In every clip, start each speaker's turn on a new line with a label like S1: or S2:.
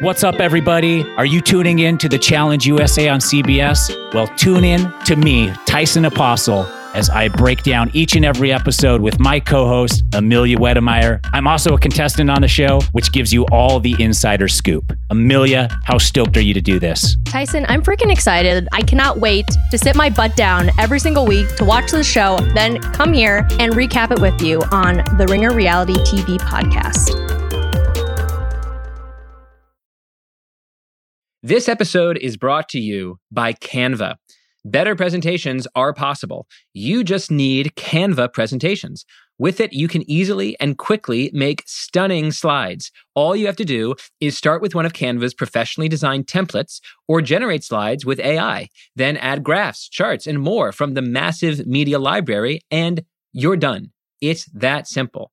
S1: What's up, everybody? Are you tuning in to the Challenge USA on CBS? Well, tune in to me, Tyson Apostle, as I break down each and every episode with my co host, Amelia Wedemeyer. I'm also a contestant on the show, which gives you all the insider scoop. Amelia, how stoked are you to do this?
S2: Tyson, I'm freaking excited. I cannot wait to sit my butt down every single week to watch the show, then come here and recap it with you on the Ringer Reality TV podcast.
S3: This episode is brought to you by Canva. Better presentations are possible. You just need Canva presentations. With it, you can easily and quickly make stunning slides. All you have to do is start with one of Canva's professionally designed templates or generate slides with AI. Then add graphs, charts, and more from the massive media library, and you're done. It's that simple.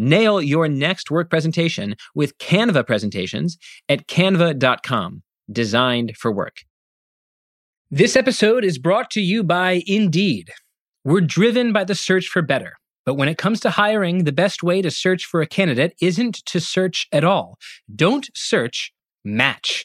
S3: Nail your next work presentation with Canva presentations at canva.com, designed for work. This episode is brought to you by Indeed. We're driven by the search for better. But when it comes to hiring, the best way to search for a candidate isn't to search at all. Don't search, match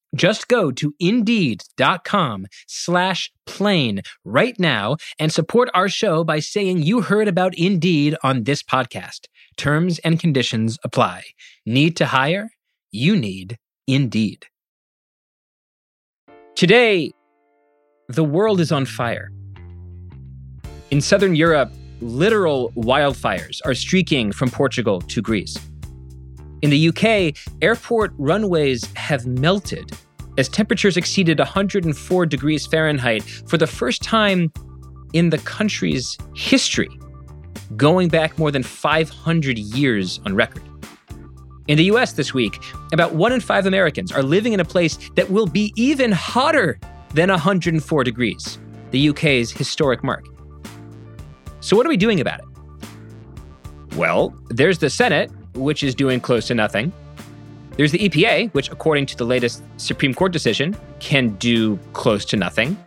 S3: Just go to indeed.com slash plain right now and support our show by saying you heard about Indeed on this podcast. Terms and conditions apply. Need to hire? You need Indeed. Today, the world is on fire. In southern Europe, literal wildfires are streaking from Portugal to Greece. In the UK, airport runways have melted as temperatures exceeded 104 degrees Fahrenheit for the first time in the country's history, going back more than 500 years on record. In the US this week, about one in five Americans are living in a place that will be even hotter than 104 degrees, the UK's historic mark. So, what are we doing about it? Well, there's the Senate, which is doing close to nothing. There's the EPA, which, according to the latest Supreme Court decision, can do close to nothing.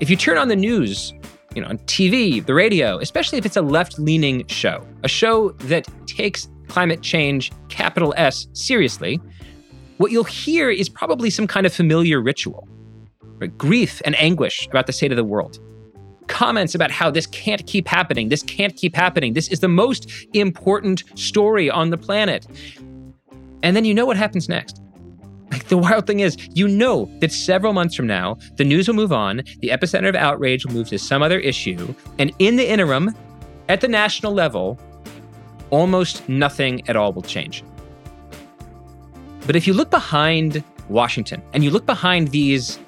S3: If you turn on the news, you know, on TV, the radio, especially if it's a left leaning show, a show that takes climate change, capital S, seriously, what you'll hear is probably some kind of familiar ritual right? grief and anguish about the state of the world. Comments about how this can't keep happening, this can't keep happening, this is the most important story on the planet. And then you know what happens next. Like the wild thing is, you know that several months from now, the news will move on, the epicenter of outrage will move to some other issue, and in the interim, at the national level, almost nothing at all will change. But if you look behind Washington and you look behind these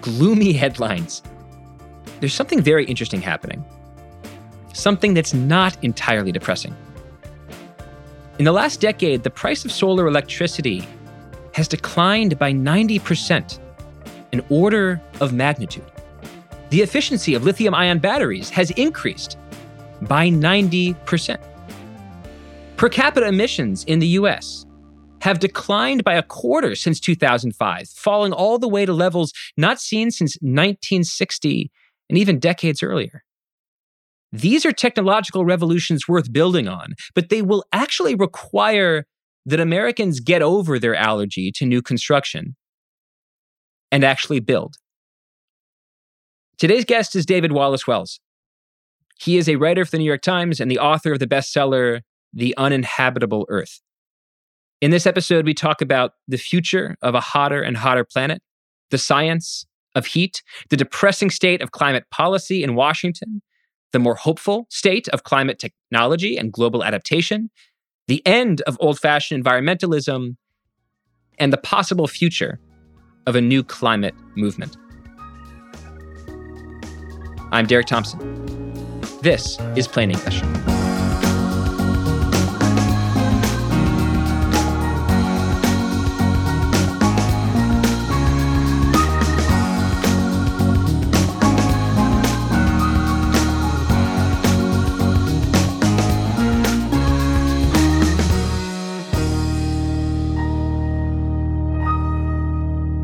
S3: gloomy headlines, there's something very interesting happening. Something that's not entirely depressing. In the last decade, the price of solar electricity has declined by 90%, an order of magnitude. The efficiency of lithium ion batteries has increased by 90%. Per capita emissions in the US have declined by a quarter since 2005, falling all the way to levels not seen since 1960 and even decades earlier. These are technological revolutions worth building on, but they will actually require that Americans get over their allergy to new construction and actually build. Today's guest is David Wallace Wells. He is a writer for the New York Times and the author of the bestseller the uninhabitable Earth. In this episode, we talk about the future of a hotter and hotter planet, the science of heat, the depressing state of climate policy in Washington, the more hopeful state of climate technology and global adaptation, the end of old fashioned environmentalism, and the possible future of a new climate movement. I'm Derek Thompson. This is Plain English.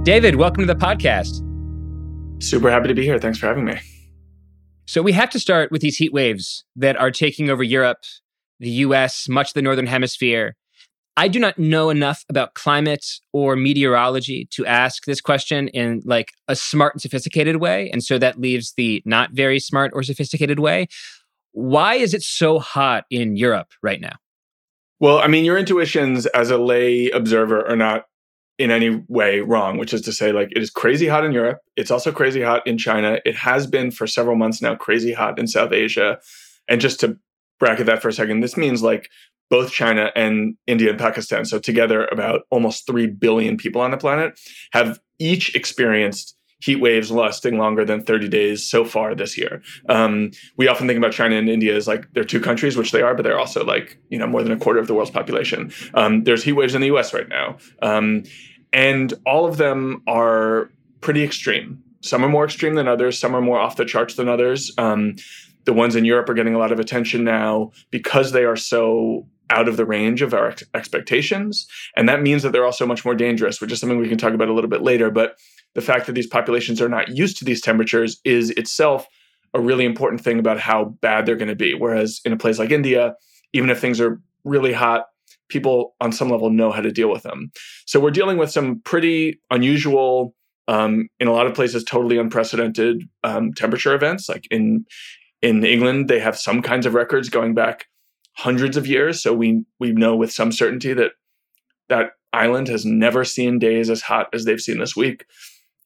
S3: David, welcome to the podcast.
S4: Super happy to be here. Thanks for having me.
S3: So, we have to start with these heat waves that are taking over Europe, the US, much of the Northern Hemisphere. I do not know enough about climate or meteorology to ask this question in like a smart and sophisticated way. And so that leaves the not very smart or sophisticated way. Why is it so hot in Europe right now?
S4: Well, I mean, your intuitions as a lay observer are not in any way wrong, which is to say, like, it is crazy hot in Europe. It's also crazy hot in China. It has been for several months now crazy hot in South Asia. And just to bracket that for a second, this means like both China and India and Pakistan, so together about almost 3 billion people on the planet, have each experienced heat waves lasting longer than 30 days so far this year. Um, we often think about China and India as like they're two countries, which they are, but they're also like, you know, more than a quarter of the world's population. Um, there's heat waves in the US right now. Um, and all of them are pretty extreme. Some are more extreme than others, some are more off the charts than others. Um, the ones in Europe are getting a lot of attention now because they are so out of the range of our ex- expectations. And that means that they're also much more dangerous, which is something we can talk about a little bit later. But the fact that these populations are not used to these temperatures is itself a really important thing about how bad they're going to be. Whereas in a place like India, even if things are really hot, people on some level know how to deal with them. So we're dealing with some pretty unusual, um, in a lot of places, totally unprecedented um, temperature events. Like in in England, they have some kinds of records going back hundreds of years. So we we know with some certainty that that island has never seen days as hot as they've seen this week.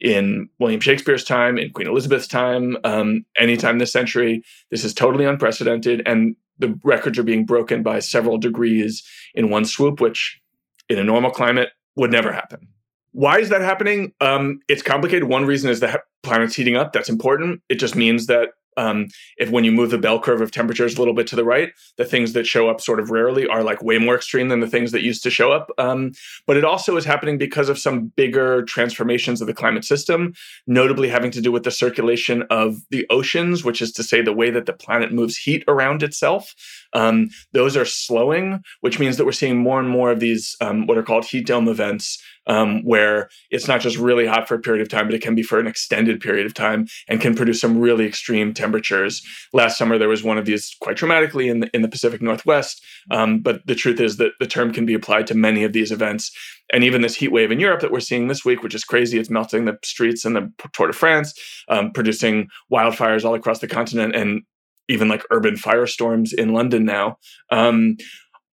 S4: In William Shakespeare's time, in Queen Elizabeth's time, um, anytime this century, this is totally unprecedented. And the records are being broken by several degrees in one swoop, which in a normal climate would never happen. Why is that happening? Um, it's complicated. One reason is the planet's heating up. That's important. It just means that um, if when you move the bell curve of temperatures a little bit to the right, the things that show up sort of rarely are like way more extreme than the things that used to show up. Um, but it also is happening because of some bigger transformations of the climate system, notably having to do with the circulation of the oceans, which is to say the way that the planet moves heat around itself. Um, those are slowing, which means that we're seeing more and more of these um, what are called heat dome events um, where it's not just really hot for a period of time, but it can be for an extended period of time and can produce some really extreme temperatures. Last summer, there was one of these quite dramatically in the, in the Pacific Northwest. Um, but the truth is that the term can be applied to many of these events. And even this heat wave in Europe that we're seeing this week, which is crazy, it's melting the streets in the Tour de France, um, producing wildfires all across the continent and even like urban firestorms in London now. Um,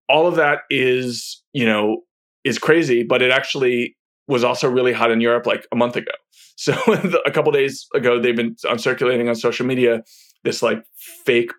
S4: all of that is, you know, is crazy, but it actually was also really hot in Europe like a month ago. So a couple days ago, they've been on circulating on social media this like fake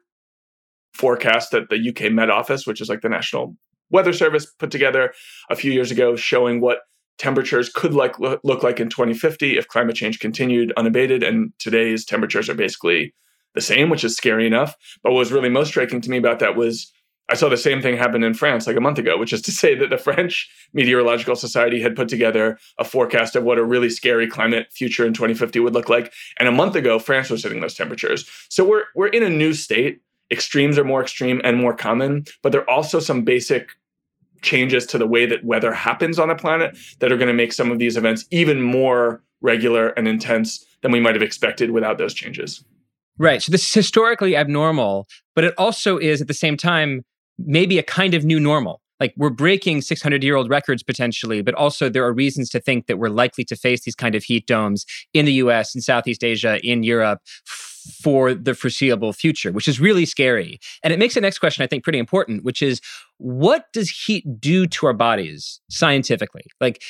S4: forecast that the UK Met Office, which is like the National Weather Service, put together a few years ago, showing what temperatures could like look like in 2050 if climate change continued unabated. And today's temperatures are basically the same, which is scary enough. But what was really most striking to me about that was I saw the same thing happen in France like a month ago, which is to say that the French Meteorological Society had put together a forecast of what a really scary climate future in 2050 would look like. And a month ago, France was hitting those temperatures. So we're we're in a new state. Extremes are more extreme and more common, but there are also some basic changes to the way that weather happens on a planet that are going to make some of these events even more regular and intense than we might have expected without those changes.
S3: Right. So this is historically abnormal, but it also is at the same time maybe a kind of new normal. Like we're breaking 600 year old records potentially, but also there are reasons to think that we're likely to face these kind of heat domes in the US, in Southeast Asia, in Europe for the foreseeable future, which is really scary. And it makes the next question, I think, pretty important, which is what does heat do to our bodies scientifically? Like,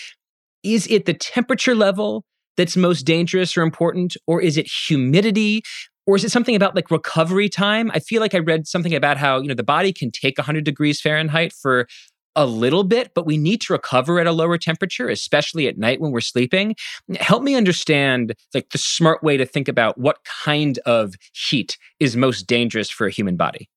S3: is it the temperature level that's most dangerous or important, or is it humidity? Or is it something about like recovery time? I feel like I read something about how, you know, the body can take 100 degrees Fahrenheit for a little bit, but we need to recover at a lower temperature, especially at night when we're sleeping. Help me understand like the smart way to think about what kind of heat is most dangerous for a human body.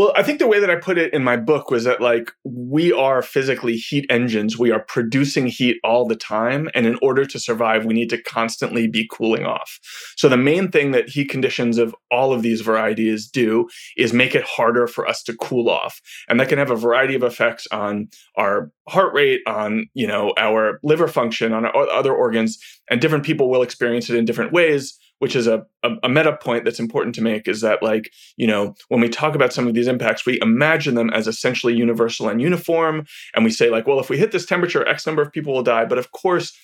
S4: Well, I think the way that I put it in my book was that like we are physically heat engines. We are producing heat all the time. And in order to survive, we need to constantly be cooling off. So the main thing that heat conditions of all of these varieties do is make it harder for us to cool off. And that can have a variety of effects on our heart rate, on, you know, our liver function, on our other organs. And different people will experience it in different ways which is a, a, a, meta point that's important to make is that like you know when we talk about some of these impacts we imagine them as essentially universal and uniform. And we say like well if we hit this temperature x number of people will die. But of course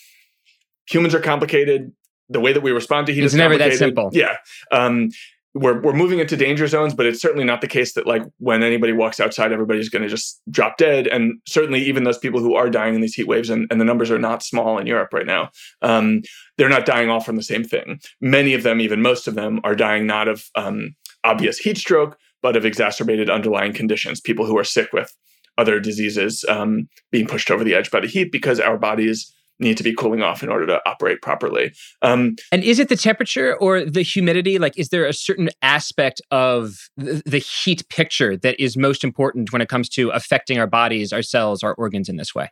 S4: humans are complicated. The way that we respond to heat
S3: it's
S4: is
S3: never that simple.
S4: Yeah. Um, we're we're moving into danger zones, but it's certainly not the case that like when anybody walks outside, everybody's going to just drop dead. And certainly, even those people who are dying in these heat waves, and, and the numbers are not small in Europe right now, um, they're not dying all from the same thing. Many of them, even most of them, are dying not of um, obvious heat stroke, but of exacerbated underlying conditions. People who are sick with other diseases um, being pushed over the edge by the heat because our bodies need to be cooling off in order to operate properly. Um,
S3: and is it the temperature or the humidity? Like, is there a certain aspect of the heat picture that is most important when it comes to affecting our bodies, our cells, our organs in this way?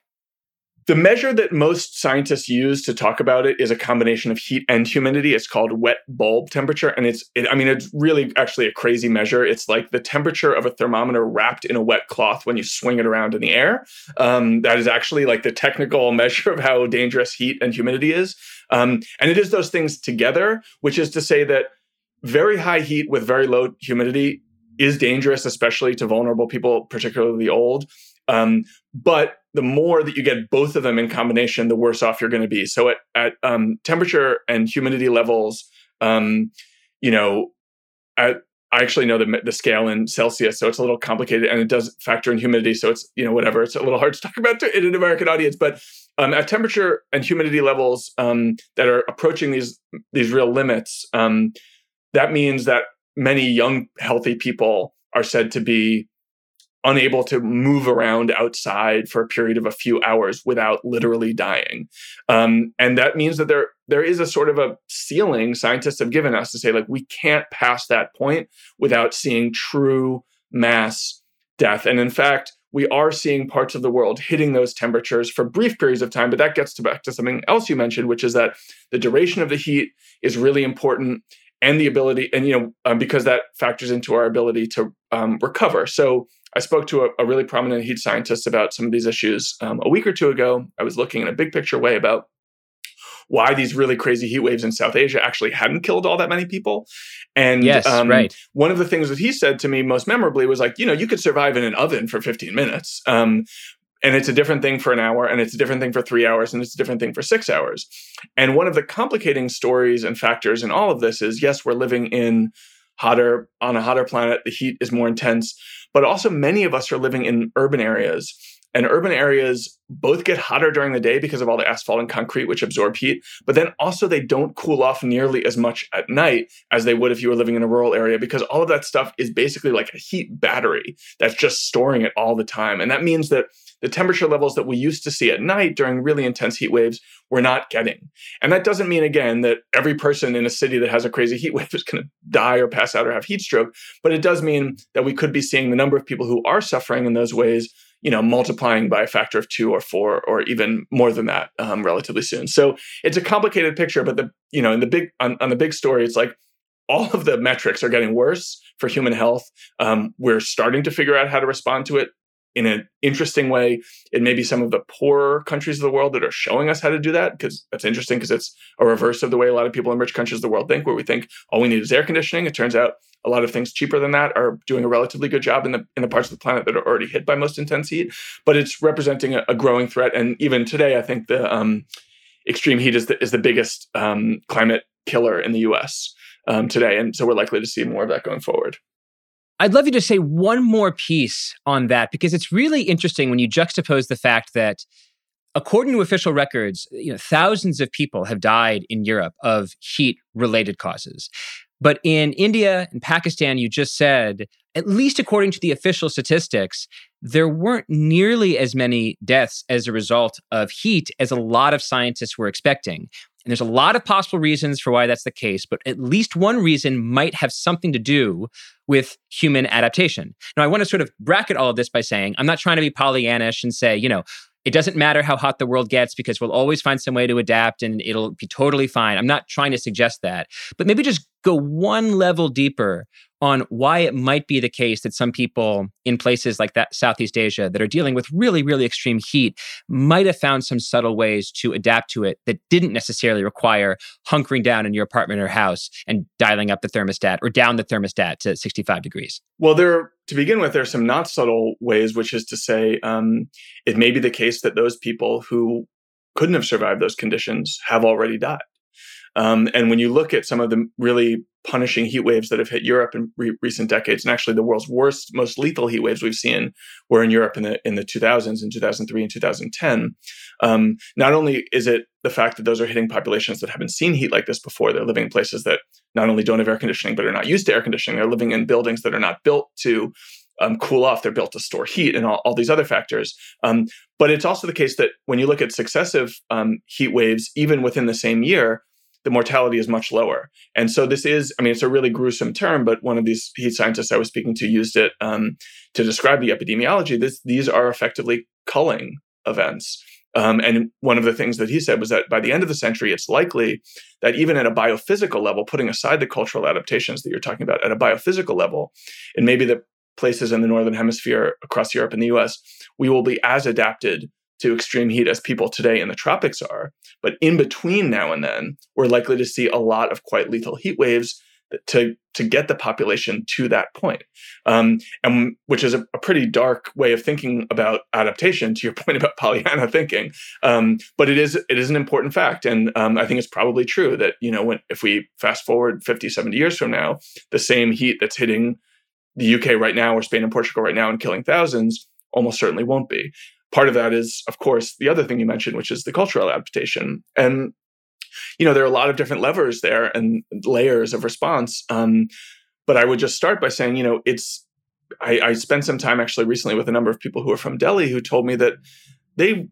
S4: The measure that most scientists use to talk about it is a combination of heat and humidity. It's called wet bulb temperature. And it's, it, I mean, it's really actually a crazy measure. It's like the temperature of a thermometer wrapped in a wet cloth when you swing it around in the air. Um, that is actually like the technical measure of how dangerous heat and humidity is. Um, and it is those things together, which is to say that very high heat with very low humidity is dangerous, especially to vulnerable people, particularly the old. Um, but the more that you get both of them in combination, the worse off you're going to be. So at, at um, temperature and humidity levels, um, you know, at, I actually know the, the scale in Celsius, so it's a little complicated, and it does factor in humidity. So it's you know whatever. It's a little hard to talk about to, in an American audience, but um, at temperature and humidity levels um, that are approaching these these real limits, um, that means that many young healthy people are said to be unable to move around outside for a period of a few hours without literally dying. Um, and that means that there there is a sort of a ceiling scientists have given us to say like we can't pass that point without seeing true mass death. And in fact, we are seeing parts of the world hitting those temperatures for brief periods of time. But that gets to back to something else you mentioned, which is that the duration of the heat is really important and the ability and you know um, because that factors into our ability to um, recover so I spoke to a, a, really prominent heat scientist about some of these issues um, a week or two ago. I was looking in a big picture way about why these really crazy heat waves in South Asia actually hadn't killed all that many people. And
S3: yes, um, right.
S4: one of the things that he said to me most memorably was like, you know, you could survive in an oven for 15 minutes. Um, and it's a different thing for an hour, and it's a different thing for three hours, and it's a different thing for six hours. And one of the complicating stories and factors in all of this is yes, we're living in hotter on a hotter planet. The heat is more intense, but also many of us are living in urban areas. And urban areas both get hotter during the day because of all the asphalt and concrete, which absorb heat, but then also they don't cool off nearly as much at night as they would if you were living in a rural area because all of that stuff is basically like a heat battery that's just storing it all the time. And that means that the temperature levels that we used to see at night during really intense heat waves we're not getting. And that doesn't mean, again, that every person in a city that has a crazy heat wave is going to die or pass out or have heat stroke, but it does mean that we could be seeing the number of people who are suffering in those ways you know multiplying by a factor of two or four or even more than that um, relatively soon. So it's a complicated picture but the you know in the big on, on the big story it's like all of the metrics are getting worse for human health. Um, we're starting to figure out how to respond to it in an interesting way. It may be some of the poorer countries of the world that are showing us how to do that because that's interesting because it's a reverse of the way a lot of people in rich countries of the world think, where we think all we need is air conditioning. It turns out a lot of things cheaper than that are doing a relatively good job in the in the parts of the planet that are already hit by most intense heat. But it's representing a, a growing threat, and even today, I think the um, extreme heat is the is the biggest um, climate killer in the U.S. Um, today, and so we're likely to see more of that going forward.
S3: I'd love you to say one more piece on that because it's really interesting when you juxtapose the fact that according to official records, you know, thousands of people have died in Europe of heat related causes. But in India and Pakistan, you just said at least according to the official statistics, there weren't nearly as many deaths as a result of heat as a lot of scientists were expecting. And there's a lot of possible reasons for why that's the case, but at least one reason might have something to do with human adaptation. Now, I want to sort of bracket all of this by saying I'm not trying to be Pollyannish and say, you know, it doesn't matter how hot the world gets because we'll always find some way to adapt and it'll be totally fine. I'm not trying to suggest that, but maybe just go one level deeper on why it might be the case that some people in places like that Southeast Asia that are dealing with really really extreme heat might have found some subtle ways to adapt to it that didn't necessarily require hunkering down in your apartment or house and dialing up the thermostat or down the thermostat to 65 degrees.
S4: Well, there to begin with, there are some not subtle ways, which is to say, um, it may be the case that those people who couldn't have survived those conditions have already died. Um, and when you look at some of the really punishing heat waves that have hit Europe in re- recent decades, and actually the world's worst, most lethal heat waves we've seen were in Europe in the in the 2000s, in 2003 and 2010. Um, not only is it the fact that those are hitting populations that haven't seen heat like this before, they're living in places that not only don't have air conditioning but are not used to air conditioning. They're living in buildings that are not built to um, cool off. They're built to store heat and all, all these other factors. Um, but it's also the case that when you look at successive um, heat waves, even within the same year, the mortality is much lower. And so this is, I mean, it's a really gruesome term, but one of these heat scientists I was speaking to used it um, to describe the epidemiology. This, these are effectively culling events. Um, and one of the things that he said was that by the end of the century, it's likely that even at a biophysical level, putting aside the cultural adaptations that you're talking about, at a biophysical level, and maybe the places in the northern hemisphere across Europe and the US, we will be as adapted to extreme heat as people today in the tropics are. But in between now and then, we're likely to see a lot of quite lethal heat waves to to get the population to that point, um, and which is a, a, pretty dark way of thinking about adaptation. To your point about Pollyanna thinking, um, but it is it is an important fact, and um, I think it's probably true that you know when if we fast forward 50, 70 years from now, the same heat that's hitting the UK right now or Spain and Portugal right now and killing thousands almost certainly won't be part of that is, of course, the other thing you mentioned, which is the cultural adaptation. And you know, there are a lot of different levers there and layers of response. Um, but I would just start by saying, you know, it's I, I spent some time actually recently with a number of people who are from Delhi who told me that they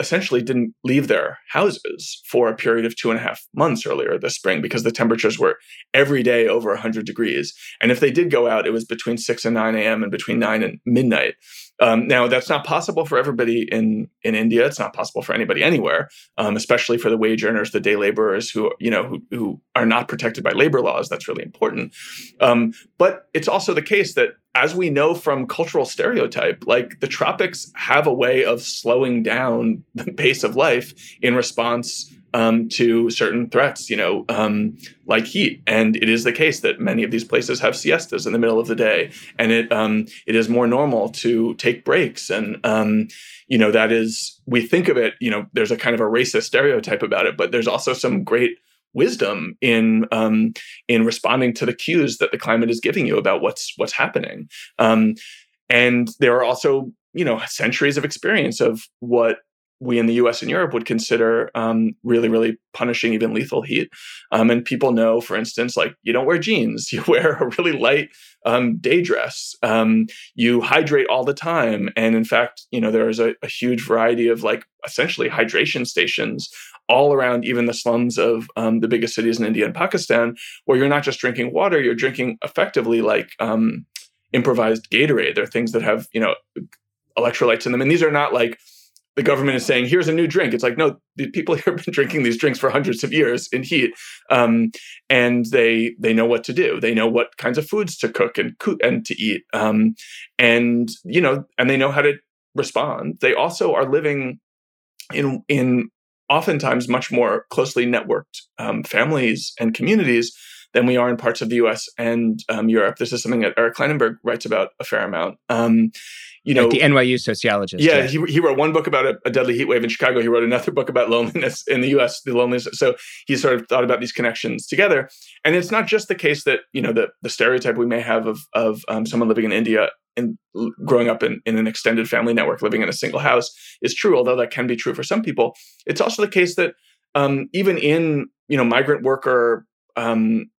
S4: essentially didn't leave their houses for a period of two and a half months earlier this spring because the temperatures were every day over 100 degrees. And if they did go out, it was between 6 and 9 a.m. and between 9 and midnight. Um, now, that's not possible for everybody in, in India. It's not possible for anybody anywhere, um, especially for the wage earners, the day laborers who, you know, who, who are not protected by labor laws. That's really important. Um, but it's also the case that as we know from cultural stereotype, like the tropics have a way of slowing down the pace of life in response um, to certain threats, you know, um, like heat. And it is the case that many of these places have siestas in the middle of the day, and it um, it is more normal to take breaks. And um, you know, that is we think of it. You know, there's a kind of a racist stereotype about it, but there's also some great wisdom in um, in responding to the cues that the climate is giving you about what's what's happening. Um, and there are also you know centuries of experience of what we in the US and Europe would consider um, really, really punishing even lethal heat. Um, and people know, for instance, like you don't wear jeans, you wear a really light um, day dress, um, you hydrate all the time. And in fact, you know, there is a, a, huge variety of like essentially hydration stations all around even the slums of um, the biggest cities in India and Pakistan, where you're not just drinking water, you're drinking effectively like um, improvised Gatorade. There are things that have, you know, electrolytes in them. And these are not like the government is saying, here's a new drink. It's like, no, the people here have been drinking these drinks for hundreds of years in heat. Um, and they they know what to do. They know what kinds of foods to cook and and to eat. Um, and you know, and they know how to respond. They also are living in in oftentimes much more closely networked um, families and communities than we are in parts of the U.S. and um, Europe. This is something that Eric Klinenberg writes about a fair amount. You know,
S3: like the NYU sociologist.
S4: Yeah, yeah, He, he wrote one book about a, a, deadly heat wave in Chicago. He wrote another book about loneliness in the U.S. The loneliness. So he sort of thought about these connections together. And it's not just the case that you know the the stereotype we may have of of um, someone living in India and growing up in, in an extended family network, living in a single house, is true. Although that can be true for some people, it's also the case that um, even in you know migrant worker um,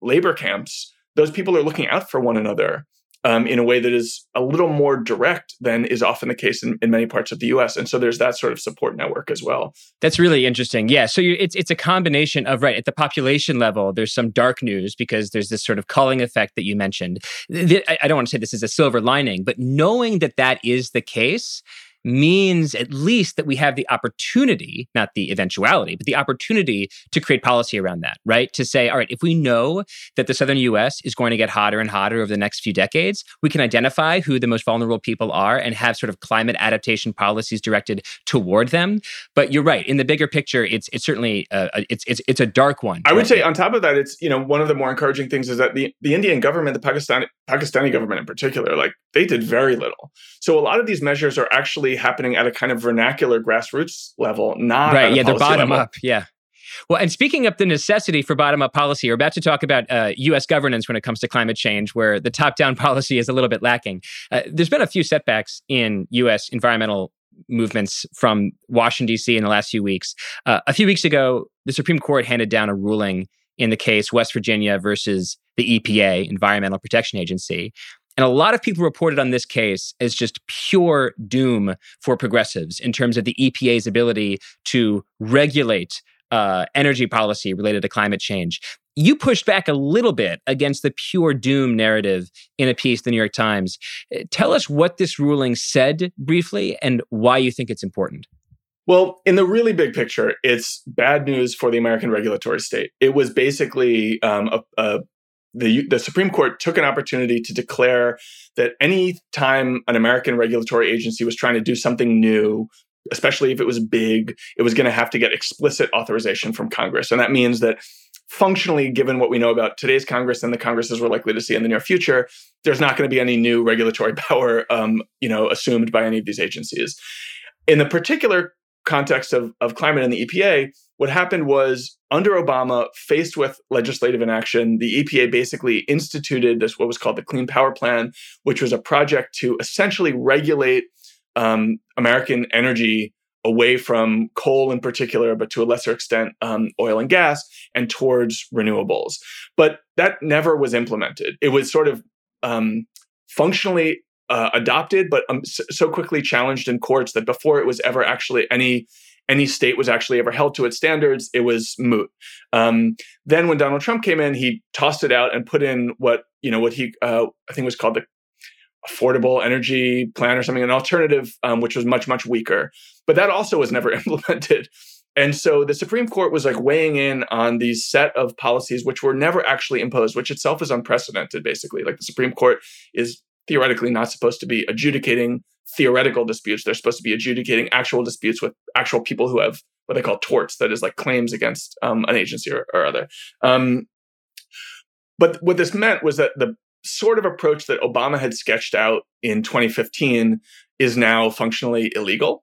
S4: labor camps, those people are looking out for one another um, in a way that is a little more direct than is often the case in, in many parts of the U.S. And so there's that sort of support network as well.
S3: That's really interesting. Yeah. So it's it's a combination of right at the population level. There's some dark news because there's this sort of culling effect that you mentioned. I don't want to say this is a silver lining, but knowing that that is the case means at least that we have the opportunity, not the eventuality, but the opportunity to create policy around that, right? To say, all right, if we know that the southern US is going to get hotter and hotter over the next few decades, we can identify who the most vulnerable people are and have sort of climate adaptation policies directed toward them. But you're right, in the bigger picture, it's it's certainly uh, it's it's it's a dark one.
S4: I would say on top of that, it's you know one of the more encouraging things is that the the Indian government, the Pakistani Pakistani government in particular, like they did very little. So a lot of these measures are actually happening at a kind of vernacular grassroots level, not
S3: right. yeah,
S4: they're
S3: bottom
S4: level.
S3: up. Yeah. Well, and speaking of the necessity for bottom up policy, we're about to talk about uh, U.S. governance when it comes to climate change, where the top down policy is a little bit lacking. Uh, there's been a few setbacks in U.S. environmental movements from Washington, D.C. in the last few weeks. Uh, a few weeks ago, the Supreme Court handed down a ruling in the case West Virginia versus the EPA, Environmental Protection Agency. And a lot of people reported on this case as just pure doom for progressives in terms of the EPA's ability to regulate uh, energy policy related to climate change. You pushed back a little bit against the pure doom narrative in a piece, the New York Times. Uh, tell us what this ruling said briefly and why you think it's important.
S4: Well, in the really big picture, it's bad news for the American regulatory state. It was basically um, a, a the, the Supreme Court took an opportunity to declare that any time an American regulatory agency was trying to do something new, especially if it was big, it was going to have to get explicit authorization from Congress. And that means that functionally, given what we know about today's Congress and the Congresses we're likely to see in the near future, there's not going to be any new regulatory power, um, you know, assumed by any of these agencies. In the particular context of, of climate and the EPA, what happened was under Obama, faced with legislative inaction, the EPA basically instituted this, what was called the Clean Power Plan, which was a project to essentially regulate um, American energy away from coal in particular, but to a lesser extent, um, oil and gas, and towards renewables. But that never was implemented. It was sort of um, functionally uh, adopted, but um, so quickly challenged in courts that before it was ever actually any any state was actually ever held to its standards, it was moot. Um, then when Donald Trump came in, he tossed it out and put in what you know what he uh, I think was called the affordable energy plan or something, an alternative um, which was much much weaker. But that also was never implemented. And so the Supreme Court was like weighing in on these set of policies which were never actually imposed, which itself is unprecedented, basically. Like the Supreme Court is theoretically not supposed to be adjudicating theoretical disputes. They're supposed to be adjudicating actual disputes with actual people who have what they call torts, that is, like claims against um, an agency or, or other. Um, but what this meant was that the sort of approach that Obama had sketched out in 2015 is now functionally illegal.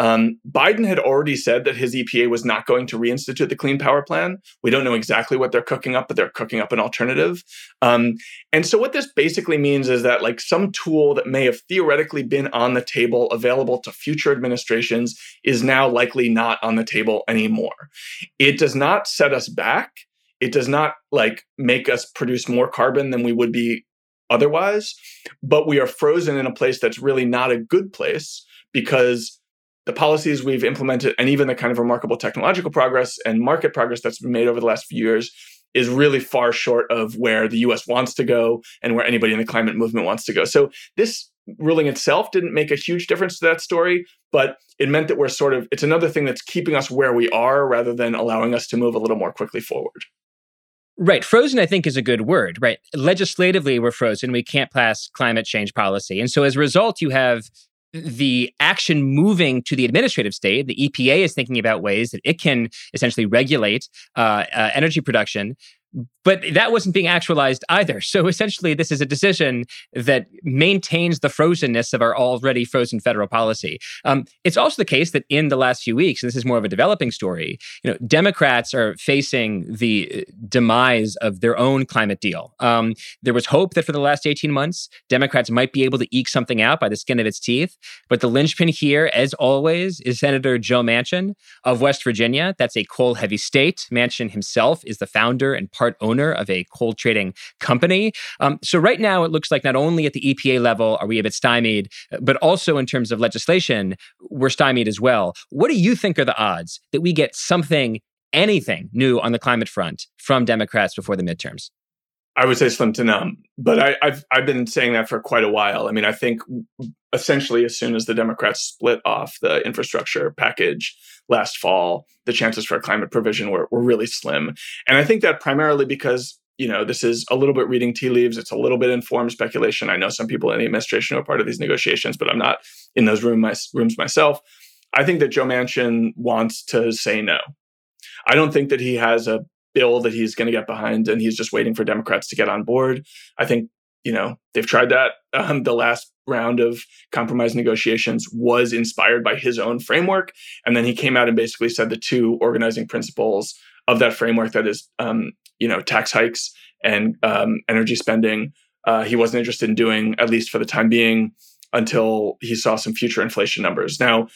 S4: Um, Biden had already said that his EPA was not going to reinstitute the Clean Power Plan. We don't know exactly what they're cooking up, but they're cooking up an alternative. Um, and so, what this basically means is that, like, some tool that may have theoretically been on the table, available to future administrations, is now likely not on the table anymore. It does not set us back. It does not like make us produce more carbon than we would be otherwise, but we are frozen in a place that's really not a good place because the policies we've implemented and even the kind of remarkable technological progress and market progress that's been made over the last few years is really far short of where the US wants to go and where anybody in the climate movement wants to go. So this ruling itself didn't make a huge difference to that story, but it meant that we're sort of it's another thing that's keeping us where we are rather than allowing us to move a little more quickly forward.
S3: Right. Frozen, I think, is a good word, right? Legislatively, we're frozen. We can't pass climate change policy. And so as a result, you have the action moving to the administrative state, the EPA is thinking about ways that it can essentially regulate uh, uh, energy production but that wasn't being actualized either. So essentially, this is a decision that maintains the frozenness of our already frozen federal policy. Um, it's also the case that in the last few weeks, and this is more of a developing story, you know, Democrats are facing the uh, demise of their own climate deal. Um, there was hope that for the last 18 months, Democrats might be able to eke something out by the skin of its teeth. But the linchpin here, as always, is Senator Joe Manchin of West Virginia. That's a coal heavy state. Manchin himself is the founder and part owner of a coal trading company. Um, so right now, it looks like not only at the EPA level are we a bit stymied, but also in terms of legislation, we're stymied as well. What do you think are the odds that we get something, anything new on the climate front from Democrats before the midterms?
S4: I would say slim to none, but I, have I've been saying that for quite a while. I mean, I think essentially as soon as the Democrats split off the infrastructure package last fall, the chances for a climate provision were, were really slim, and I think that primarily because you know this is a little bit reading tea leaves. It's a little bit informed speculation. I know some people in the administration are part of these negotiations, but I'm not in those room my, rooms myself. I think that Joe Manchin wants to say no. I don't think that he has a bill that he's going to get behind and he's just waiting for Democrats to get on board. I think, you know, they've tried that. Um, the last round of compromise negotiations was inspired by his own framework. And then he came out and basically said the two organizing principles of that framework that is, um, you know, tax hikes and um, energy spending. Uh, he wasn't interested in doing, at least for the time being, until he saw some future inflation numbers. Now,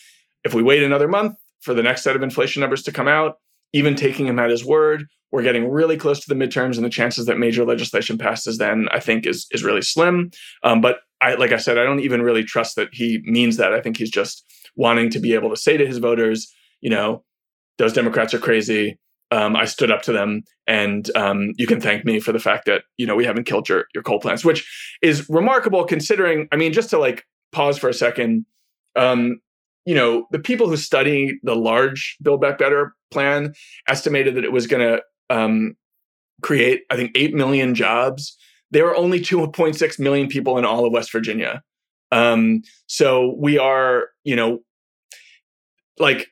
S4: if we wait another month for the next set of inflation numbers to come out, even taking him at his word, we're getting really close to the midterms, and the chances that major legislation passes then, I think, is is really slim. Um, but I, like I said, I don't even really trust that he means that. I think he's just wanting to be able to say to his voters, you know, those Democrats are crazy. Um, I stood up to them, and um, you can thank me for the fact that you know we haven't killed your your coal plants, which is remarkable considering. I mean, just to like pause for a second. Um, you know, the people who study the large Build Back Better plan estimated that it was going to um, create, I think, 8 million jobs. There are only 2.6 million people in all of West Virginia. Um, so we are, you know, like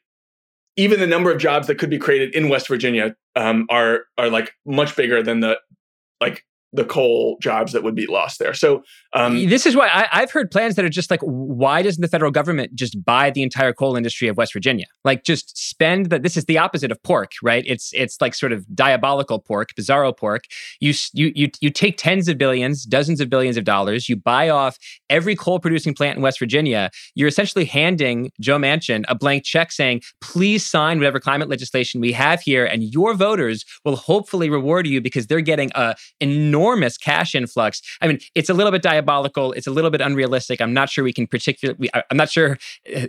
S4: even the number of jobs that could be created in West Virginia um, are are like much bigger than the like the coal jobs that would be lost there. So
S3: um, this is why I, have heard plans that are just like, why doesn't the federal government just buy the entire coal industry of West Virginia? Like, just spend that. This is the opposite of pork, right? It's it's like sort of diabolical pork, bizarro pork. You you you you take tens of billions, dozens of billions of dollars. You buy off every coal producing plant in West Virginia. You're essentially handing Joe Manchin a blank check, saying, please sign whatever climate legislation we have here, and your voters will hopefully reward you because they're getting a enormous cash influx. I mean, it's a little bit diabolical. It's a little bit unrealistic. I'm not sure we can particularly. I'm not sure uh,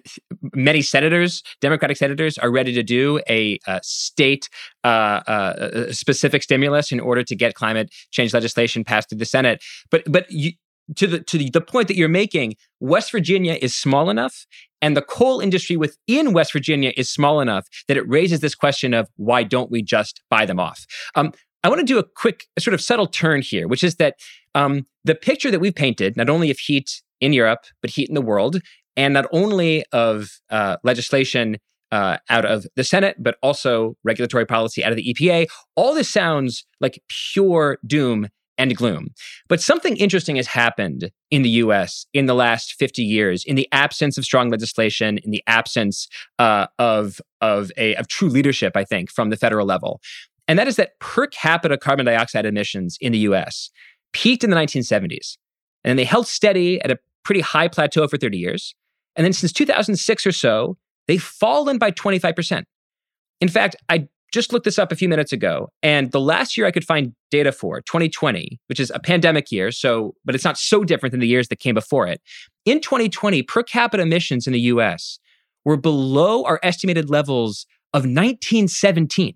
S3: many senators, Democratic senators, are ready to do a, a state uh, uh, specific stimulus in order to get climate change legislation passed through the Senate. But but you, to the to the, the point that you're making, West Virginia is small enough and the coal industry within West Virginia is small enough that it raises this question of why don't we just buy them off? Um, I want to do a quick, sort of subtle turn here, which is that um, the picture that we've painted, not only of heat in Europe, but heat in the world, and not only of uh, legislation uh, out of the Senate, but also regulatory policy out of the EPA, all this sounds like pure doom and gloom. But something interesting has happened in the US in the last 50 years in the absence of strong legislation, in the absence uh, of, of, a, of true leadership, I think, from the federal level. And that is that per capita carbon dioxide emissions in the US peaked in the 1970s. And then they held steady at a pretty high plateau for 30 years. And then since 2006 or so, they've fallen by 25%. In fact, I just looked this up a few minutes ago, and the last year I could find data for, 2020, which is a pandemic year, so but it's not so different than the years that came before it. In 2020, per capita emissions in the US were below our estimated levels of 1917.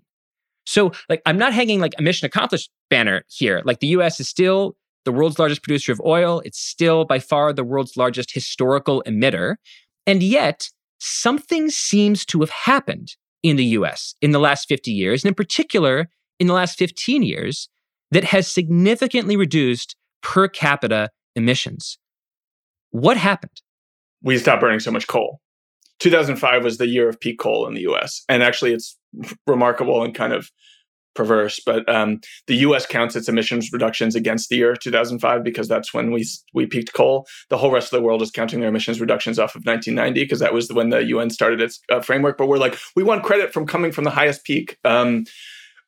S3: So, like, I'm not hanging like a mission accomplished banner here. Like, the US is still the world's largest producer of oil. It's still by far the world's largest historical emitter. And yet, something seems to have happened in the US in the last 50 years, and in particular, in the last 15 years, that has significantly reduced per capita emissions. What happened?
S4: We stopped burning so much coal. 2005 was the year of peak coal in the US. And actually, it's remarkable and kind of perverse, but um, the U.S. counts its emissions reductions against the year 2005 because that's when we we peaked coal. The whole rest of the world is counting their emissions reductions off of 1990 because that was when the UN started its uh, framework. But we're like, we want credit from coming from the highest peak. Um,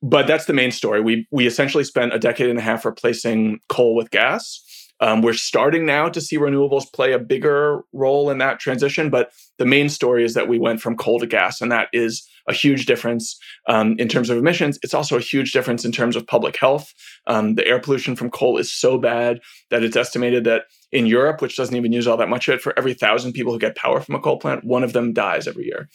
S4: but that's the main story. We we essentially spent a decade and a half replacing coal with gas. Um, we're starting now to see renewables play a bigger role in that transition, but the main story is that we went from coal to gas, and that is a huge difference um, in terms of emissions. It's also a huge difference in terms of public health. Um, the air pollution from coal is so bad that it's estimated that in Europe, which doesn't even use all that much of it, for every thousand people who get power from a coal plant, one of them dies every year.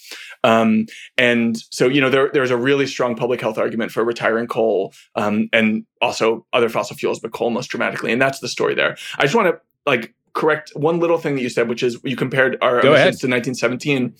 S4: Um, and so, you know, there, there's a really strong public health argument for retiring coal um, and also other fossil fuels, but coal most dramatically. And that's the story there. I just want to like correct one little thing that you said, which is you compared our
S3: Go
S4: emissions
S3: ahead.
S4: to 1917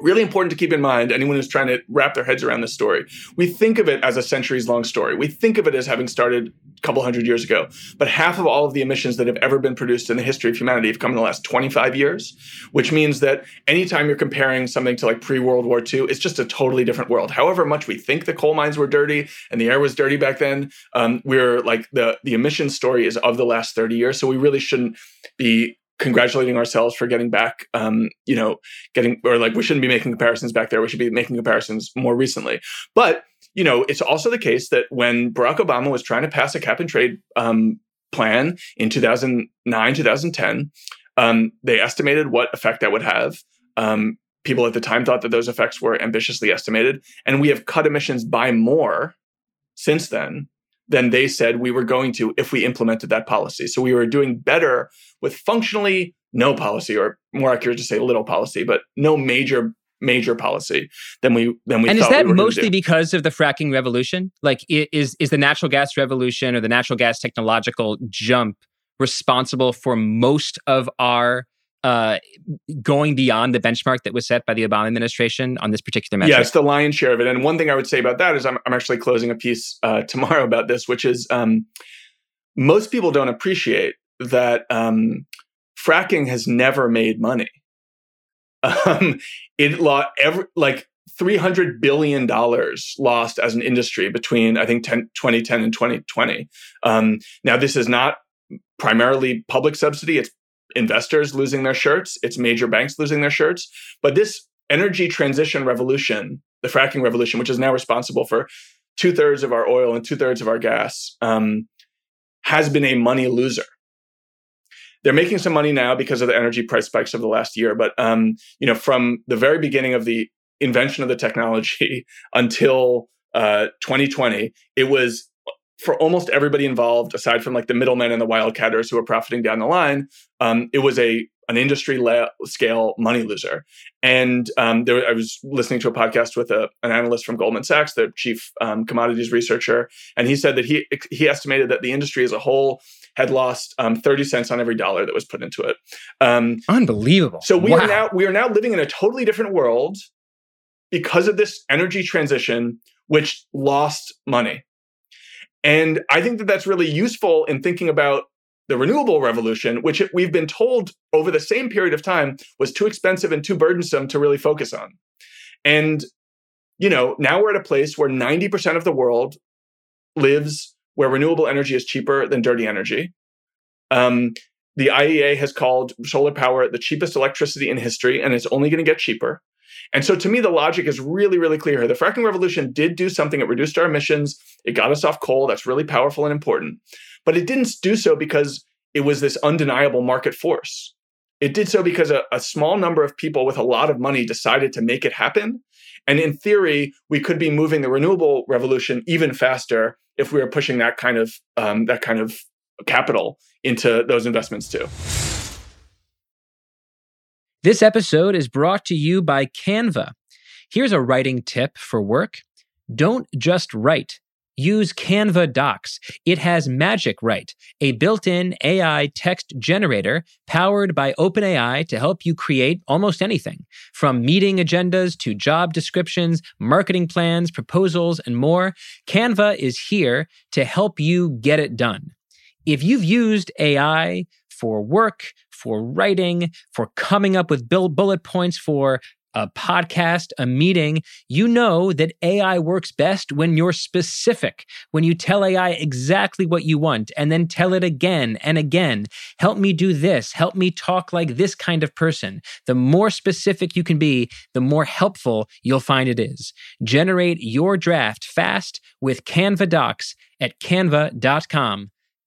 S4: really important to keep in mind anyone who's trying to wrap their heads around this story we think of it as a centuries long story we think of it as having started couple hundred years ago. But half of all of the emissions that have ever been produced in the history of humanity have come in the last 25 years which means that anytime you're comparing something to like pre-world war ii it's just a totally different world. However much we think the coal mines were dirty and the air was dirty back then um, we're like the the emission story is of the last 30 years so we really shouldn't be congratulating ourselves for getting back um, you know getting or like we shouldn't be making comparisons back there. We should be making comparisons more recently. But you know it's also the case that when barack obama was trying to pass a cap and trade um, plan in 2009 2010 um, they estimated what effect that would have. Um, people at the time thought that those effects were ambitiously estimated and we have cut emissions by more since then than they said we were going to if we implemented that policy. So we were doing better with functionally no policy, or more accurate to say little policy, but no major major policy than we than we.
S3: and is that
S4: we
S3: mostly because of the fracking revolution? Like, is is the natural gas revolution or the natural gas technological jump responsible for most of our uh, going beyond the benchmark that was set by the Obama administration on this particular metric?
S4: Yeah, it's the lion's share of it. And one thing I would say about that is I'm, I'm actually closing a piece uh, tomorrow about this, which is um, most people don't appreciate that um, fracking has never made money. Um, it lost every like. $300 billion lost as an industry between, I think, 10, 2010 and 2020. Um, now, this is not primarily public subsidy. It's investors losing their shirts. It's major banks losing their shirts. But this energy transition revolution, the fracking revolution, which is now responsible for two thirds of our oil and two thirds of our gas, um, has been a money loser. They're making some money now because of the energy price spikes of the last year, but um, you know, from the very beginning of the invention of the technology until uh, 2020, it was for almost everybody involved, aside from like the middlemen and the wildcatters who are profiting down the line, um, it was a an industry la- scale money loser. And um, there, I was listening to a podcast with a, an analyst from Goldman Sachs, the chief um, commodities researcher, and he said that he he estimated that the industry as a whole had lost um, 30 cents on every dollar that was put into it. Um,
S3: Unbelievable.
S4: so we
S3: Wow.
S4: are now we are now living in a totally different world because of this energy transition, which lost money. And I think that that's really useful in thinking about the renewable revolution, which we've been told over the same period of time was too expensive and too burdensome to really focus on. And you know, now we're at a place where 90% of the world lives where renewable energy is cheaper than dirty energy. Um, the IEA has called solar power the cheapest electricity in history, and it's only going to get cheaper. And so, to me, the logic is really, really clear here. The fracking revolution did do something. It reduced our emissions. It got us off coal. That's really powerful and important. But it didn't do so because it was this undeniable market force. It did so because a, a small number of people with a lot of money decided to make it happen. And in theory, we could be moving the renewable revolution even faster if we were pushing that kind of um, that kind of capital into those investments too.
S3: This episode is brought to you by Canva. Here's a writing tip for work don't just write. Use Canva Docs. It has Magic Write, a built in AI text generator powered by OpenAI to help you create almost anything from meeting agendas to job descriptions, marketing plans, proposals, and more. Canva is here to help you get it done. If you've used AI for work, for writing, for coming up with bullet points for a podcast, a meeting, you know that AI works best when you're specific, when you tell AI exactly what you want and then tell it again and again. Help me do this. Help me talk like this kind of person. The more specific you can be, the more helpful you'll find it is. Generate your draft fast with Canva Docs at canva.com,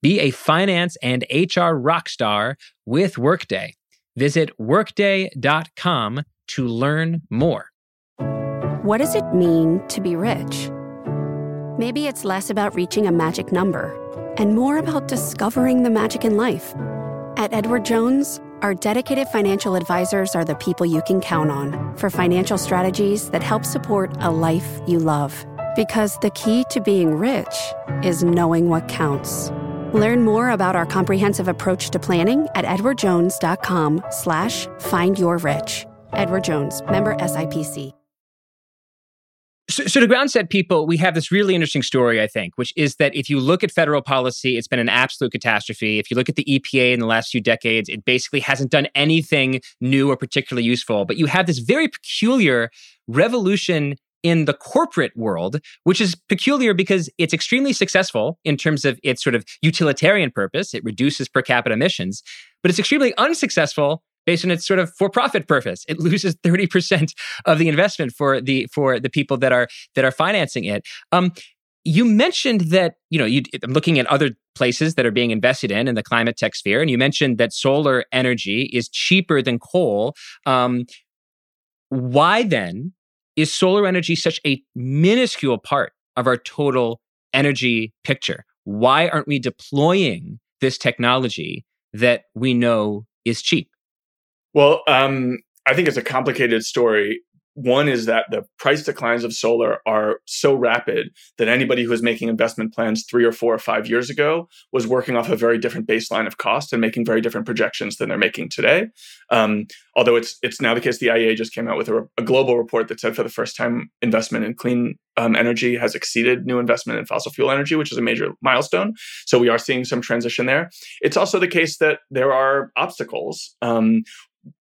S3: Be a finance and HR rockstar with Workday. Visit workday.com to learn more.
S5: What does it mean to be rich? Maybe it's less about reaching a magic number and more about discovering the magic in life. At Edward Jones, our dedicated financial advisors are the people you can count on for financial strategies that help support a life you love. Because the key to being rich is knowing what counts. Learn more about our comprehensive approach to planning at edwardjones.com slash find your rich. Edward Jones, member SIPC.
S3: So, so, to ground set people, we have this really interesting story, I think, which is that if you look at federal policy, it's been an absolute catastrophe. If you look at the EPA in the last few decades, it basically hasn't done anything new or particularly useful. But you have this very peculiar revolution in the corporate world, which is peculiar because it's extremely successful in terms of its sort of utilitarian purpose. It reduces per capita emissions, but it's extremely unsuccessful based on its sort of for-profit purpose. It loses 30% of the investment for the for the people that are that are financing it. Um, you mentioned that you know you, i'm looking at other places that are being invested in in the climate tech sphere and you mentioned that solar energy is cheaper than coal um, why then is solar energy such a minuscule part of our total energy picture? Why aren't we deploying this technology that we know is cheap?
S4: Well, um, I think it's a complicated story. One is that the price declines of solar are so rapid that anybody who was making investment plans three or four or five years ago was working off a very different baseline of cost and making very different projections than they're making today. Um, although it's it's now the case, the IEA just came out with a, a, global report that said for the first time, investment in clean um, energy has exceeded new investment in fossil fuel energy, which is a major milestone. So we are seeing some transition there. It's also the case that there are obstacles. Um,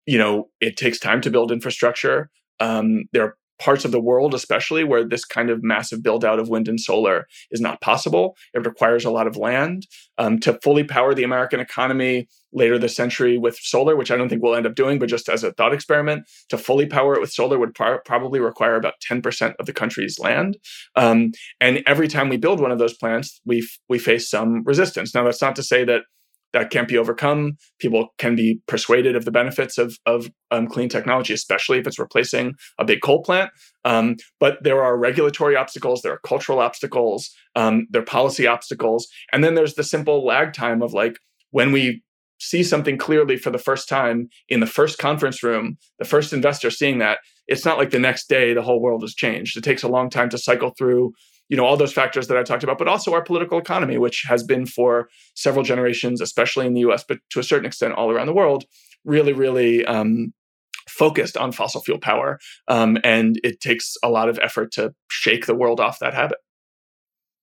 S4: you know, it takes time to build infrastructure. Um, there are parts of the world, especially where this kind of massive build out of wind and solar is not possible. It requires a lot of land um, to fully power the American economy later this century with solar, which I don't think we'll end up doing, but just as a thought experiment, to fully power it with solar would pr- probably require about 10% of the country's land. Um, and every time we build one of those plants, we, f- we face some resistance. Now, that's not to say that that can't be overcome. People can be persuaded of the benefits of, of um, clean technology, especially if it's replacing a big coal plant. Um, but there are regulatory obstacles, there are cultural obstacles, um, there are policy obstacles. And then there's the simple lag time of like when we see something clearly for the first time in the first conference room, the first investor seeing that, it's not like the next day the whole world has changed. It takes a long time to cycle through you know all those factors that I talked about, but also our political economy, which has been for several generations, especially in the U.S., but to a certain extent all around the world, really, really um, focused on fossil fuel power, um, and it takes a lot of effort to shake the world off that habit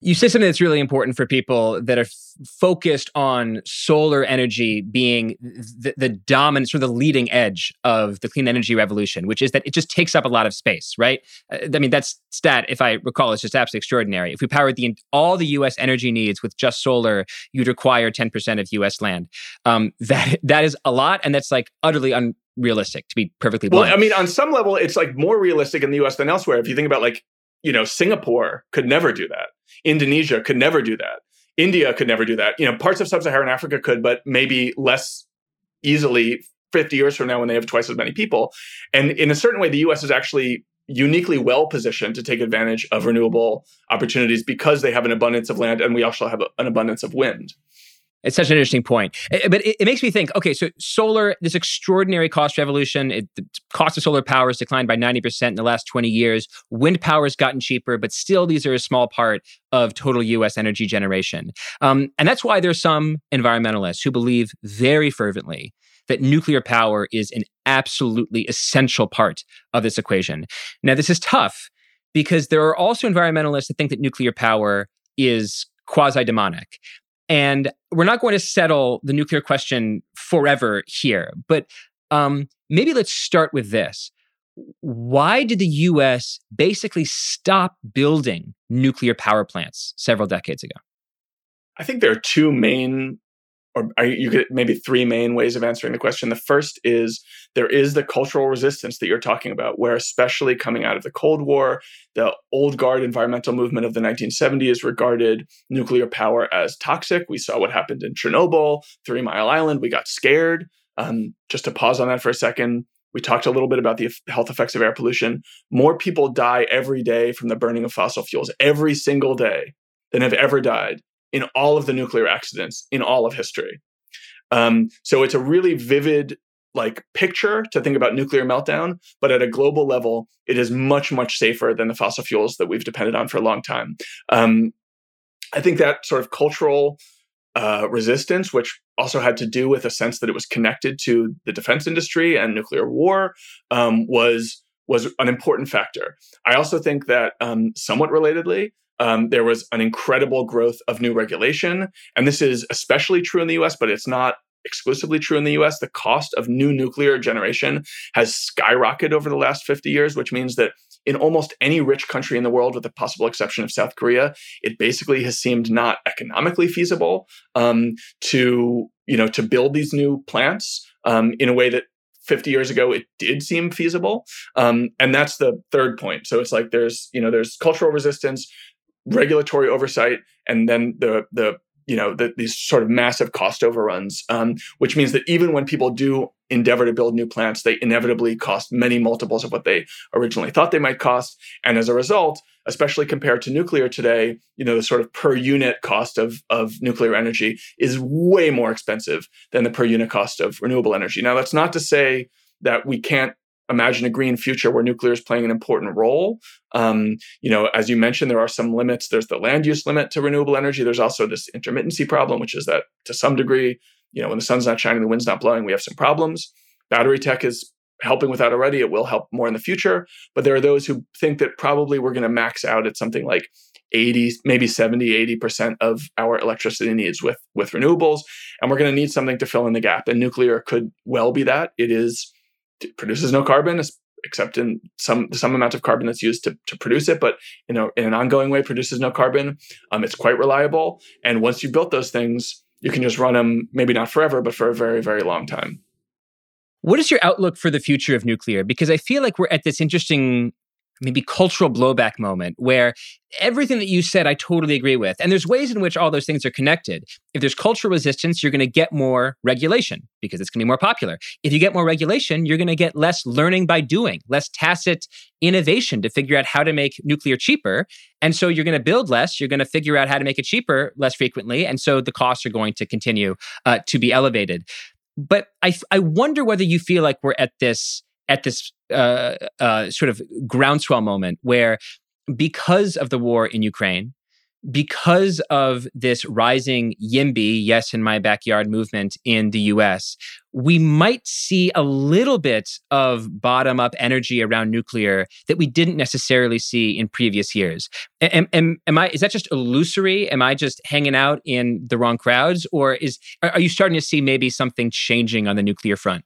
S3: you said something that's really important for people that are f- focused on solar energy being the, the dominant, sort of the leading edge of the clean energy revolution, which is that it just takes up a lot of space, right? Uh, I mean, that stat, if I recall, is just absolutely extraordinary. If we powered the all the U.S. energy needs with just solar, you'd require 10% of U.S. land. Um, that that is a lot, and that's like utterly unrealistic to be perfectly blunt.
S4: Well, I mean, on some level, it's like more realistic in the U.S. than elsewhere. If you think about like you know, Singapore could never do that. Indonesia could never do that. India could never do that. You know, parts of sub-Saharan Africa could, but maybe less easily 50 years from now when they have twice as many people. And in a certain way, the US is actually uniquely well positioned to take advantage of renewable opportunities because they have an abundance of land and we also have an abundance of wind.
S3: It's such an interesting point. It, but it, it, makes me think okay, so solar, this extraordinary cost revolution, it, the cost of solar power has declined by 90% in the last 20 years. Wind power has gotten cheaper, but still, these are a small part of total US energy generation. Um, and that's why there's some environmentalists who believe very fervently that nuclear power is an absolutely essential part of this equation. Now, this is tough because there are also environmentalists that think that nuclear power is quasi demonic. And we're not going to settle the nuclear question forever here, but Um, maybe let's start with this. Why did the US basically stop building nuclear power plants several decades ago?
S4: I think there are two main or you could maybe three main ways of answering the question. The first is there is the cultural resistance that you're talking about, where especially coming out of the Cold War, the old guard environmental movement of the 1970s regarded nuclear power as toxic. We saw what happened in Chernobyl, Three Mile Island. We got scared. Um, just to pause on that for a second, we talked a little bit about the health effects of air pollution. More people die every day from the burning of fossil fuels every single day than have ever died in all of the nuclear accidents in all of history. Um, so it's a really vivid like picture to think about nuclear meltdown, but at a global level, it is much much safer than the fossil fuels that we've depended on for a long time. Um, I think that sort of cultural uh, resistance, which also had to do with a sense that it was connected to the defense industry and nuclear war, um, was was an important factor. I also think that um, somewhat relatedly, um, there was an incredible growth of new regulation. And this is especially true in the US, but it's not exclusively true in the US. The cost of new nuclear generation has skyrocketed over the last 50 years, which means that in almost any rich country in the world, with the possible exception of South Korea, it basically has seemed not economically feasible um, to you know to build these new plants um, in a way that 50 years ago it did seem feasible um, and that's the third point so it's like there's you know there's cultural resistance regulatory oversight and then the the you know the, these sort of massive cost overruns um, which means that even when people do endeavor to build new plants they inevitably cost many multiples of what they originally thought they might cost. And as a result especially compared to nuclear today you know the sort of per unit cost of, of nuclear energy is way more expensive than the per unit cost of renewable energy. Now that's not to say that we can't imagine a green future where nuclear is playing an important role. Um, you know, as you mentioned, there are some limits. There's the land use limit to renewable energy. There's also this intermittency problem, which is that to some degree, you know, when the sun's not shining, the wind's not blowing, we have some problems. Battery tech is helping with that already. It will help more in the future. But there are those who think that probably we're going to max out at something like 80, maybe 70, 80% of our electricity needs with, with renewables. And we're going to need something to fill in the gap. And nuclear could well be that. It is produces no carbon except in some some amount of carbon that's used to, to produce it, but you know, in an ongoing way produces no carbon. Um, it's quite reliable, and once you've built those things, you can just run them maybe not forever, but for a very very long time.
S3: What is your outlook for the future of nuclear? Because I feel like we're at this interesting maybe cultural blowback moment where everything that you said I totally agree with. And there's ways in which all those things are connected. If there's cultural resistance, you're going to get more regulation because it's going to be more popular. If you get more regulation, you're going to get less learning by doing, less tacit innovation to figure out how to make nuclear cheaper. And so you're going to build less, you're going to figure out how to make it cheaper less frequently, and so the costs are going to continue uh, to be elevated. But I I wonder whether you feel like we're at this at this uh, uh, sort of groundswell moment where, because of the war in Ukraine, because of this rising YIMBY, yes, in my backyard movement in the US, we might see a little bit of bottom up energy around nuclear that we didn't necessarily see in previous years. Am, am, am, I, is that just illusory? Am I just hanging out in the wrong crowds? Or is, are you starting to see maybe something changing on the nuclear front?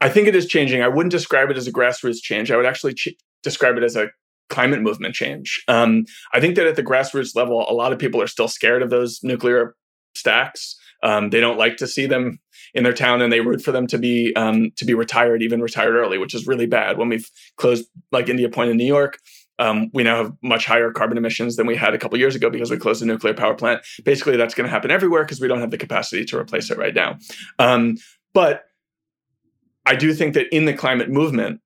S4: I think it is changing. I wouldn't describe it as a grassroots change. I would actually ch- describe it as a climate movement change. Um, I think that at the grassroots level, a lot of people are still scared of those nuclear stacks. Um, they don't like to see them in their town, and they root for them to be um, to be retired, even retired early, which is really bad. When we've closed like Indian Point in New York, um, we now have much higher carbon emissions than we had a couple years ago because we closed a nuclear power plant. Basically, that's going to happen everywhere because we don't have the capacity to replace it right now. Um, but I do think that in the climate movement,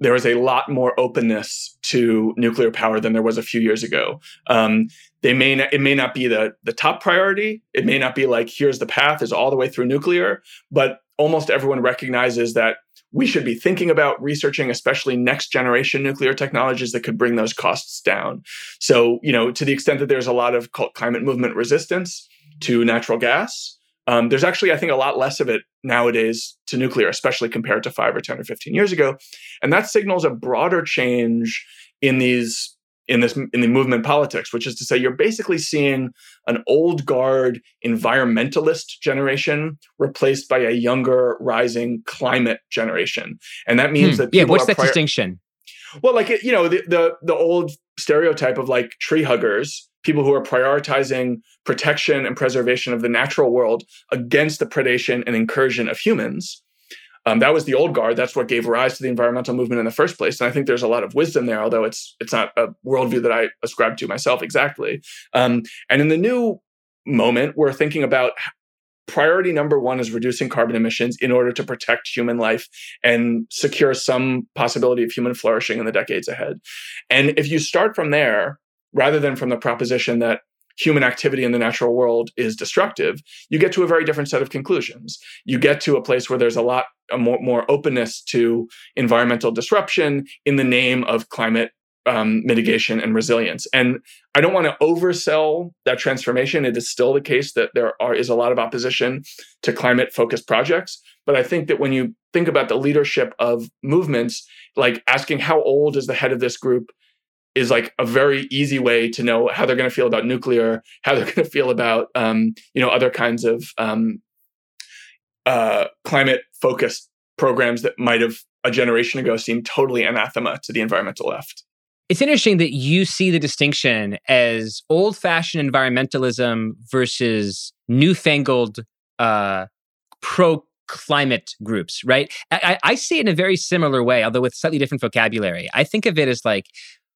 S4: there is a lot more openness to nuclear power than there was a few years ago. Um, they may not, it may not be the the top priority. It may not be like here's the path is all the way through nuclear, but almost everyone recognizes that we should be thinking about researching especially next generation nuclear technologies that could bring those costs down. So, you know, to the extent that there's a lot of climate movement resistance to natural gas, um, there's actually, I think, a lot less of it nowadays to nuclear, especially compared to five or 10 or 15 years ago. And that signals a broader change in these in this in the movement politics, which is to say you're basically seeing an old guard environmentalist generation replaced by a younger rising climate generation, and that means hmm. that
S3: yeah. What's that prior- distinction?
S4: Well, like you know the, the the old stereotype of like tree huggers, people who are prioritizing protection and preservation of the natural world against the predation and incursion of humans. Um, that was the old guard. That's what gave rise to the environmental movement in the first place. And I think there's a lot of wisdom there, although it's it's not a worldview that I ascribe to myself exactly. Um, and in the new moment, we're thinking about priority number one is reducing carbon emissions in order to protect human life and secure some possibility of human flourishing in the decades ahead. And if you start from there, rather than from the proposition that human activity in the natural world is destructive, you get to a very different set of conclusions. You get to a place where there's a lot a more, more openness to environmental disruption in the name of climate um, mitigation and resilience. And I don't want to oversell that transformation. It is still the case that there are, is a lot of opposition to climate focused projects. But I think that when you think about the leadership of movements, like asking how old is the head of this group is like a very easy way to know how they're going to feel about nuclear, how they're going to feel about um, you know other kinds of um, uh, climate focused programs that might have a generation ago seemed totally anathema to the environmental left.
S3: It's interesting that you see the distinction as old fashioned environmentalism versus newfangled uh, pro climate groups, right? I, I, see it in a very similar way, although with slightly different vocabulary. I think of it as like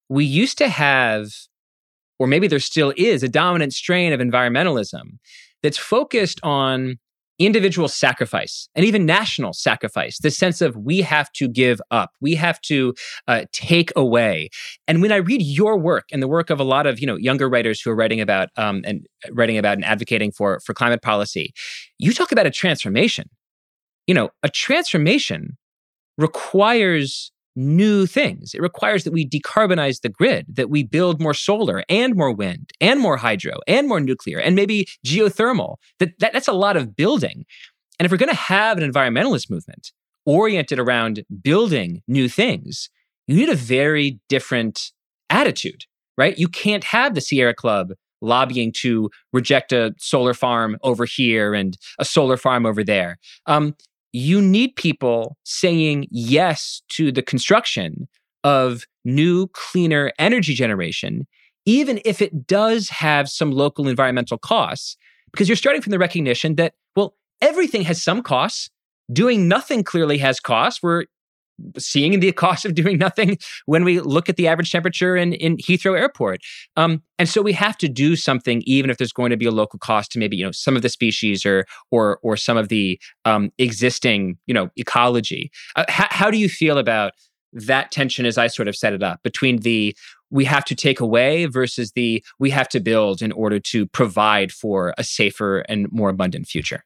S3: we used to have, or maybe there still is, a dominant strain of environmentalism that's focused on individual sacrifice and even national sacrifice the sense of we have to give up we have to uh, take away. And when i read your work and the work of a lot of you know younger writers who are writing about um, and writing about and advocating for for climate policy you talk about a transformation. You know a transformation requires new things. It requires that we decarbonize the grid, that we build more solar and more wind and more hydro and more nuclear and maybe geothermal. That, that that's a lot of building. And if we're going to have an environmentalist movement oriented around building new things, you need a very different attitude, right? You can't have the Sierra Club lobbying to reject a solar farm over here and a solar farm over there. Um, you need people saying yes to the construction of new, cleaner energy generation, even if it does have some local environmental costs, because you're starting from the recognition that, well, everything has some costs. Doing nothing clearly has costs. We're seeing the cost of doing nothing when we look at the average temperature in, in Heathrow Airport. Um, and so we have to do something, even if there's going to be a local cost to maybe you know some of the species or or or some of the um, existing you know ecology. Uh, how, how do you feel about that tension as I sort of set it up between the we have to take away versus the we have to build in order to provide for a safer and more abundant future?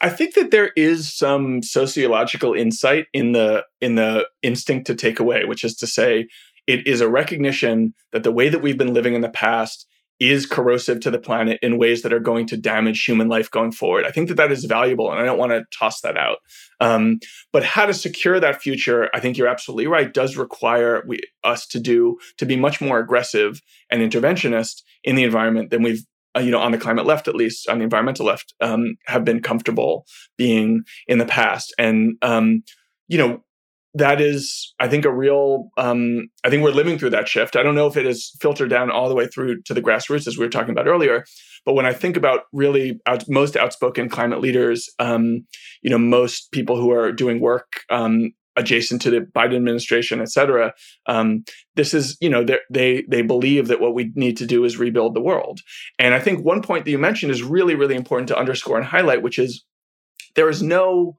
S4: I think that there is some sociological insight in the in the instinct to take away, which is to say, it is a recognition that the way that we've been living in the past is corrosive to the planet in ways that are going to damage human life going forward. I think that that is valuable, and I don't want to toss that out. Um, but how to secure that future, I think you're absolutely right, does require we, us to do to be much more aggressive and interventionist in the environment than we've uh, you know, on the climate left, at least on the environmental left, um, have been comfortable being in the past. And, um, you know, that is, I think, a real, um, I think we're living through that shift. I don't know if it has filtered down all the way through to the grassroots, as we were talking about earlier. But when I think about really out, most outspoken climate leaders, um, you know, most people who are doing work um, adjacent to the Biden administration, et cetera. Um, this is, you know, they they believe that what we need to do is rebuild the world. And I think one point that you mentioned is really, really important to underscore and highlight, which is there is no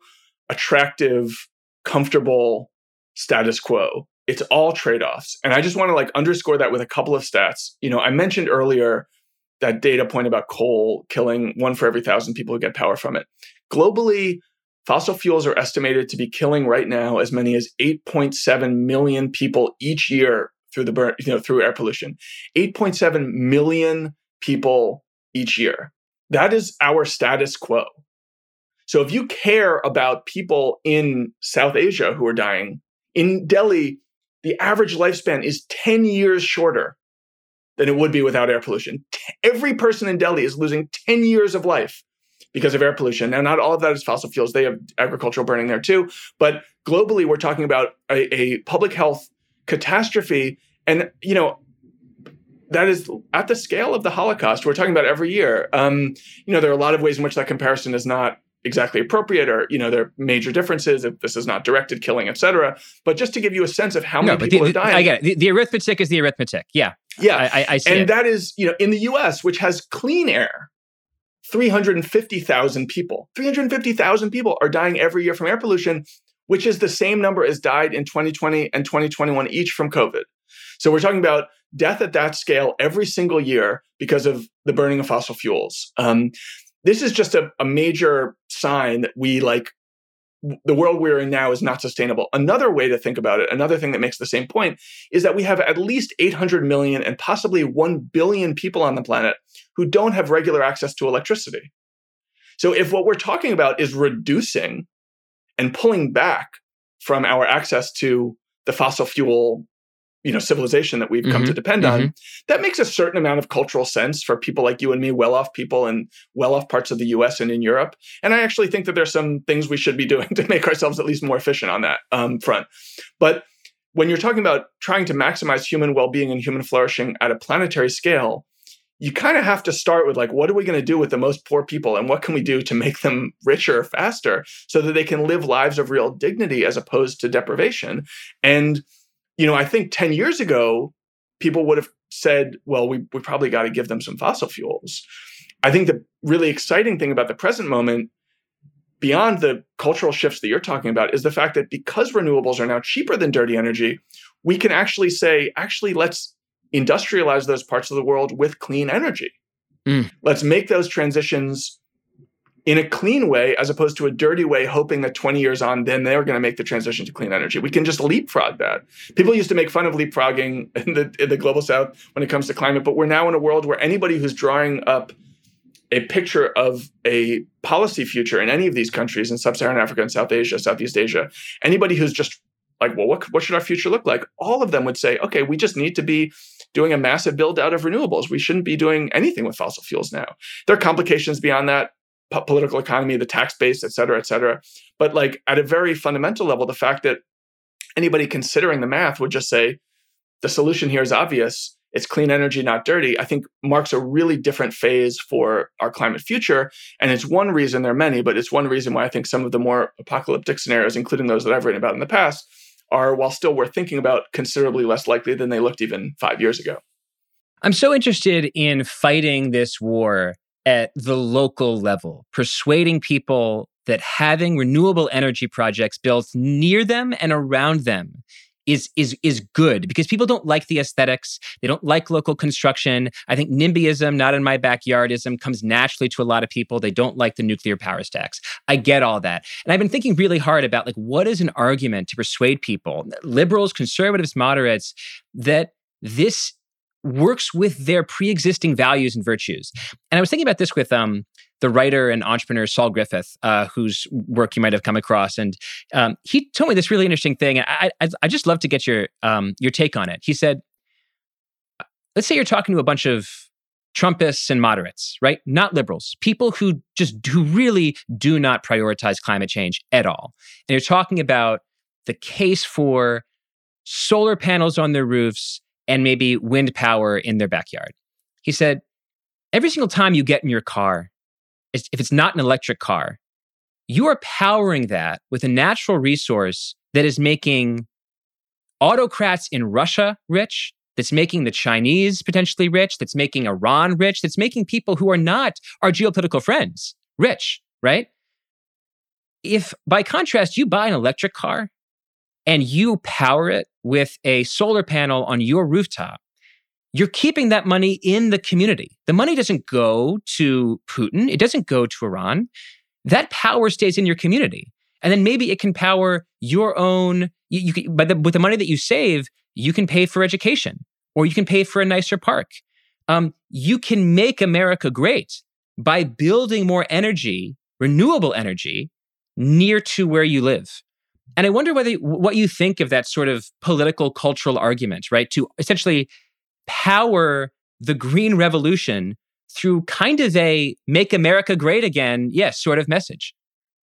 S4: attractive, comfortable status quo. It's all trade-offs. And I just want to like underscore that with a couple of stats. You know, I mentioned earlier that data point about coal killing one for every thousand people who get power from it. Globally, Fossil fuels are estimated to be killing right now as many as 8.7 million people each year through the burn, you know, through air pollution. 8.7 million people each year. That is our status quo. So if you care about people in South Asia who are dying, in Delhi, the average lifespan is 10 years shorter than it would be without air pollution. Every person in Delhi is losing 10 years of life because of air pollution. Now, not all of that is fossil fuels. They have agricultural burning there too. But globally, we're talking about a, a public health catastrophe. And, you know, that is at the scale of the Holocaust. We're talking about every year. Um, you know, there are a lot of ways in which that comparison is not exactly appropriate or you know there are major differences if this is not directed killing etc but just to give you a sense of how many no, people
S3: the,
S4: are dying
S3: i get it the, the, arithmetic is the arithmetic yeah
S4: yeah
S3: i, I, I see
S4: and
S3: it.
S4: that is you know in the us which has clean air 350,000 people. 350,000 people are dying every year from air pollution which is the same number as died in 2020 and 2021 each from covid. So we're talking about death at that scale every single year because of the burning of fossil fuels. Um, this is just a, a major sign that we like the world we're in now is not sustainable. Another way to think about it, another thing that makes the same point, is that we have at least 800 million and possibly 1 billion people on the planet who don't have regular access to electricity. So if what we're talking about is reducing and pulling back from our access to the fossil fuel you know civilization that we've come mm-hmm, to depend mm-hmm. on that makes a certain amount of cultural sense for people like you and me well off people in well off parts of the us and in europe. And i actually think that there's some things we should be doing to make ourselves at least more efficient on that um, front. But when you're talking about trying to maximize human well-being and human flourishing at a planetary scale you kind of have to start with like what are we going to do with the most poor people and what can we do to make them richer faster so that they can live lives of real dignity as opposed to deprivation? And you know, I think 10 years ago, people would have said, well, we, we probably got to give them some fossil fuels. I think the really exciting thing about the present moment, beyond the cultural shifts that you're talking about, is the fact that because renewables are now cheaper than dirty energy, we can actually say, actually, let's industrialize those parts of the world with clean energy. Mm. Let's make those transitions in a clean way as opposed to a dirty way, hoping that 20 years on, then they're going to make the transition to clean energy. We can just leapfrog that. People used to make fun of leapfrogging in the, in the global south when it comes to climate, but we're now in a world where anybody who's drawing up a picture of a policy future in any of these countries in sub-Saharan Africa and South Asia, Southeast Asia, anybody who's just like, well, what, what should our future look like? All of them would say, okay, we just need to be doing a massive build out of renewables. We shouldn't be doing anything with fossil fuels now. There are complications beyond that political economy, the tax base, et cetera, et cetera. But like at a very fundamental level, the fact that anybody considering the math would just say the solution here is obvious. It's clean energy, not dirty. I think marks a really different phase for our climate future. And it's one reason, there are many, but it's one reason why I think some of the more apocalyptic scenarios, including those that I've written about in the past, are, while still worth thinking about, considerably less likely than they looked even five years ago.
S3: I'm so interested in fighting this war at the local level, persuading people that having renewable energy projects built near them and around them is is is good because people don't like the aesthetics. They don't like local construction. I think NIMBYism, not in my backyardism, comes naturally to a lot of people. They don't like the nuclear power stacks. I get all that. And I've been thinking really hard about like what is an argument to persuade people, liberals, conservatives, moderates, that this works with their pre-existing values and virtues. And I was thinking about this with um, the writer and entrepreneur Saul Griffith, uh, whose work you might have come across, and um, he told me this really interesting thing. And I, I, I just love to get your um, your take on it. He said, "Let's say you're talking to a bunch of Trumpists and moderates, right? Not liberals, people who just who really do not prioritize climate change at all. And you're talking about the case for solar panels on their roofs and maybe wind power in their backyard. He said, every single time you get in your car, if it's not an electric car, you are powering that with a natural resource that is making autocrats in Russia rich, that's making the Chinese potentially rich, that's making Iran rich, that's making people who are not our geopolitical friends rich, right? If by contrast, you buy an electric car and you power it with a solar panel on your rooftop, you're keeping that money in the community. The money doesn't go to Putin, it doesn't go to Iran. That power stays in your community. And then maybe it can power your own, you, you can, but the, with the money that you save, you can pay for education or you can pay for a nicer park. Um, you can make America great by building more energy, renewable energy, near to where you live. And I wonder whether what you think of that sort of political cultural argument, right? To essentially power the green revolution through kind of a make America great again, yes, sort of message.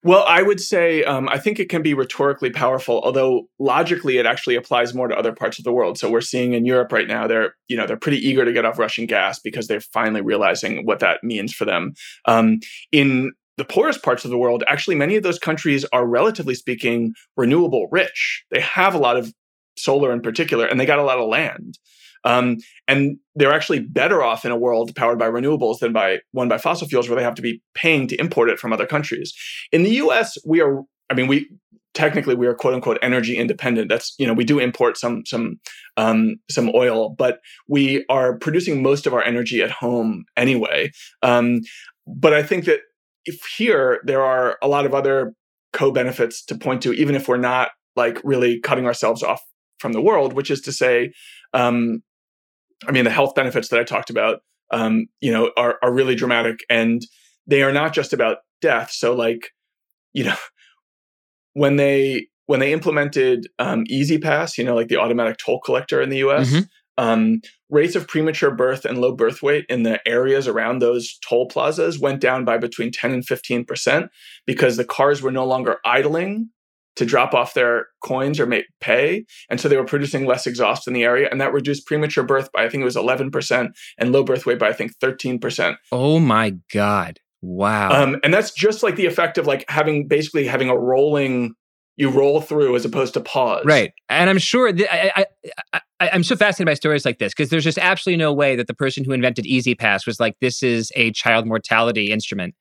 S4: Well, I would say um, I think it can be rhetorically powerful, although logically it actually applies more to other parts of the world. So we're seeing in Europe right now they're you know they're pretty eager to get off Russian gas because they're finally realizing what that means for them. Um, in the poorest parts of the world, actually, many of those countries are relatively speaking renewable rich. They have a lot of solar in particular, and they got a lot of land. Um, and they're actually better off in a world powered by renewables than by one by fossil fuels, where they have to be paying to import it from other countries. In the U.S., we are. I mean, we technically we are quote unquote energy independent. That's you know we do import some some um, some oil, but we are producing most of our energy at home anyway. Um, but I think that if here there are a lot of other co-benefits to point to, even if we're not like really cutting ourselves off from the world, which is to say, um, I mean, the health benefits that I talked about, um, you know, are, are really dramatic and they are not just about death. So like, you know, when they when they implemented um, E-ZPass, you know, like the automatic toll collector in the U.S., mm-hmm. Um, rates of premature birth and low birth weight in the areas around those toll plazas went down by between 10 and 15 percent because the cars were no longer idling to drop off their coins or make pay. And so they were producing less exhaust in the area. And that reduced premature birth by, I think it was 11%, and low birth weight by, I think, 13%.
S3: Oh my God. Wow.
S4: Um, and that's just like the effect of like having basically having a rolling you roll through as opposed to pause.
S3: Right. And I'm sure th- I, I, I, am so fascinated by stories like this because there's just absolutely no way that the person who invented E-ZPass was like, this is a child mortality instrument.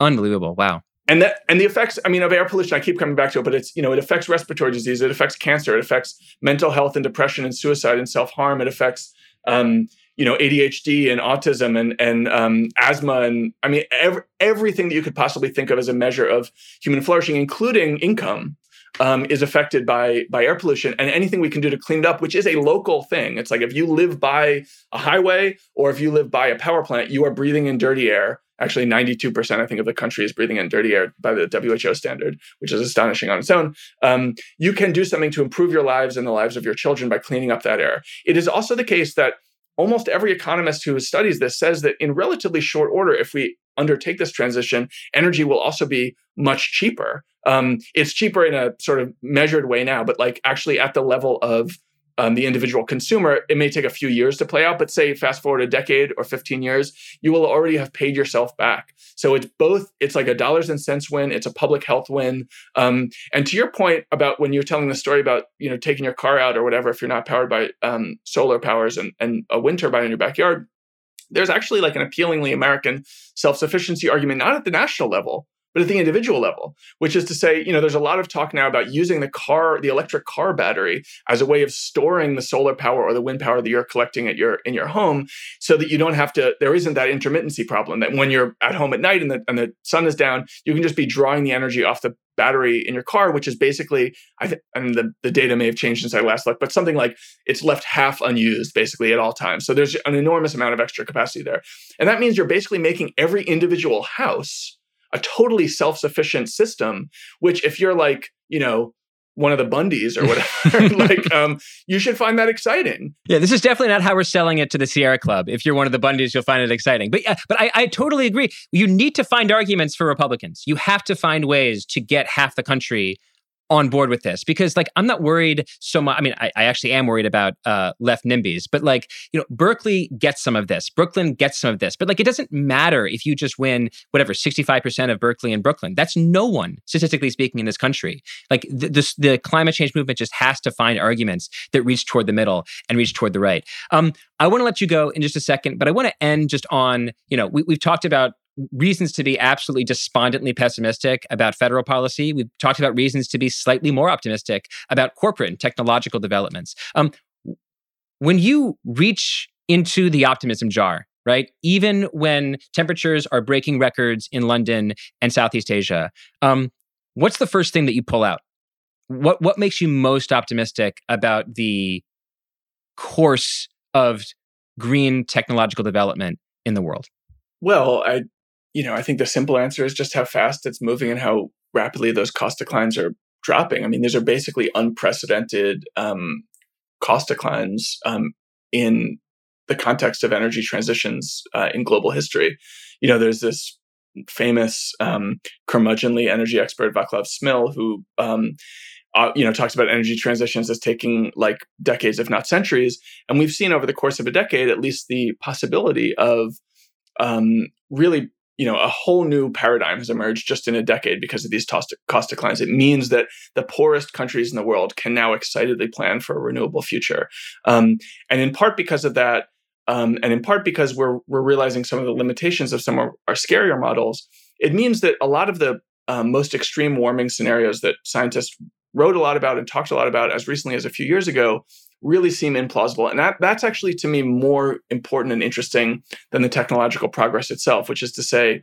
S3: Unbelievable. Wow
S4: and that and the effects i mean of air pollution i keep coming back to it but it's you know it affects respiratory disease it affects cancer it affects mental health and depression and suicide and self-harm it affects um, you know adhd and autism and and um, asthma and i mean every, everything that you could possibly think of as a measure of human flourishing including income um, is affected by by air pollution and anything we can do to clean it up which is a local thing it's like if you live by a highway or if you live by a power plant you are breathing in dirty air Actually, 92%, I think, of the country is breathing in dirty air by the WHO standard, which is astonishing on its own. Um, you can do something to improve your lives and the lives of your children by cleaning up that air. It is also the case that almost every economist who studies this says that in relatively short order, if we undertake this transition, energy will also be much cheaper. Um, it's cheaper in a sort of measured way now, but like actually at the level of um, the individual consumer, it may take a few years to play out, but say fast forward a decade or 15 years, you will already have paid yourself back. So it's both, it's like a dollars and cents win, it's a public health win. Um, and to your point about when you're telling the story about, you know, taking your car out or whatever, if you're not powered by um, solar powers and, and a wind turbine in your backyard, there's actually like an appealingly American self sufficiency argument, not at the national level, but at the individual level, which is to say, you know, there's a lot of talk now about using the car, the electric car battery as a way of storing the solar power or the wind power that you're collecting at your in your home so that you don't have to there isn't that intermittency problem that when you're at home at night and the and the sun is down, you can just be drawing the energy off the battery in your car, which is basically, I think, I mean, the, the data may have changed since I last looked, but something like it's left half unused basically at all times. So there's an enormous amount of extra capacity there. And that means you're basically making every individual house a totally self-sufficient system which if you're like you know one of the Bundys or whatever. like, um, you should find that exciting.
S3: Yeah, this is definitely not how we're selling it to the Sierra Club. If you're one of the Bundys, you'll find it exciting. But yeah, but I, I totally agree. You need to find arguments for Republicans. You have to find ways to get half the country on board with this because like i'm not worried so much i mean i, I actually am worried about uh, left nimbys but like you know berkeley gets some of this brooklyn gets some of this but like it doesn't matter if you just win whatever 65% of berkeley and brooklyn. That's no one statistically speaking in this country. Like the, the, the climate change movement just has to find arguments that reach toward the middle and reach toward the right. Um, i want to let you go in just a second but i want to end just on you know we, we've talked about reasons to be absolutely despondently pessimistic about federal policy. We've talked about reasons to be slightly more optimistic about corporate and technological developments. Um, when you reach into the optimism jar, right? Even when temperatures are breaking records in London and Southeast Asia, um, what's the first thing that you pull out? What what makes you most optimistic about the course of green technological development in the world?
S4: Well, I you know, I think the simple answer is just how fast it's moving and how rapidly those cost declines are dropping. I mean, these are basically unprecedented um, cost declines um, in the context of energy transitions uh, in global history. You know, there's this famous um, curmudgeonly energy expert Vaclav Smil who um, uh, you know talks about energy transitions as taking like decades if not centuries and we've seen over the course of a decade at least the possibility of um, really you know a whole new paradigm has emerged just in a decade because of these cost, declines. It means that the poorest countries in the world can now excitedly plan for a renewable future. Um, and in part because of that um, and in part because we're we're realizing some of the limitations of some of our scarier models it means that a lot of the um, most extreme warming scenarios that scientists wrote a lot about and talked a lot about as recently as a few years ago really seem implausible. And that, that's actually to me more important and interesting than the technological progress itself, which is to say,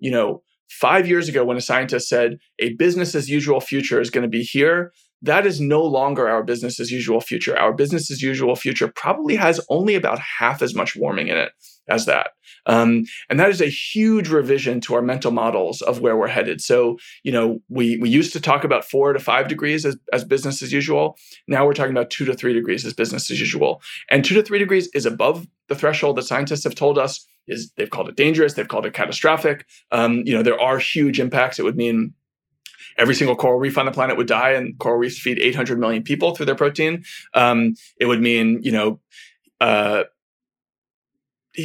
S4: you know, five years ago when a scientist said a business as usual future is going to be here, that is no longer our business as usual future. Our business as usual future probably has only about half as much warming in it as that. Um, and that is a huge revision to our mental models of where we're headed. So, you know, we we used to talk about four to five degrees as, as business as usual. Now we're talking about two to three degrees as business as usual. And two to three degrees is above the threshold that scientists have told us is they've called it dangerous, they've called it catastrophic. Um, you know, there are huge impacts. It would mean every single coral reef on the planet would die, and coral reefs feed 800 million people through their protein. Um, it would mean, you know, uh,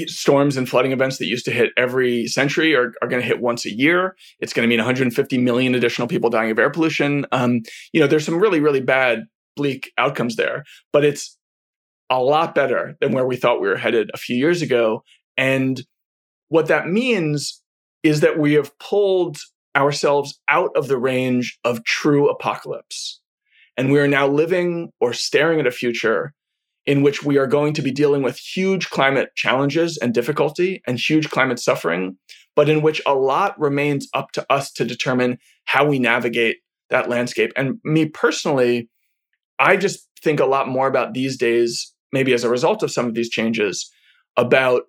S4: storms and flooding events that used to hit every century are, are going to hit once a year. It's going to mean 150 million additional people dying of air pollution. Um, you know, there's some really, really bad, bleak outcomes there, but it's a lot better than where we thought we were headed a few years ago. And what that means is that we have pulled ourselves out of the range of true apocalypse. And we are now living or staring at a future in which we are going to be dealing with huge climate challenges and difficulty and huge climate suffering, but in which a lot remains up to us to determine how we navigate that landscape. And me personally, I just think a lot more about these days, maybe as a result of some of these changes, about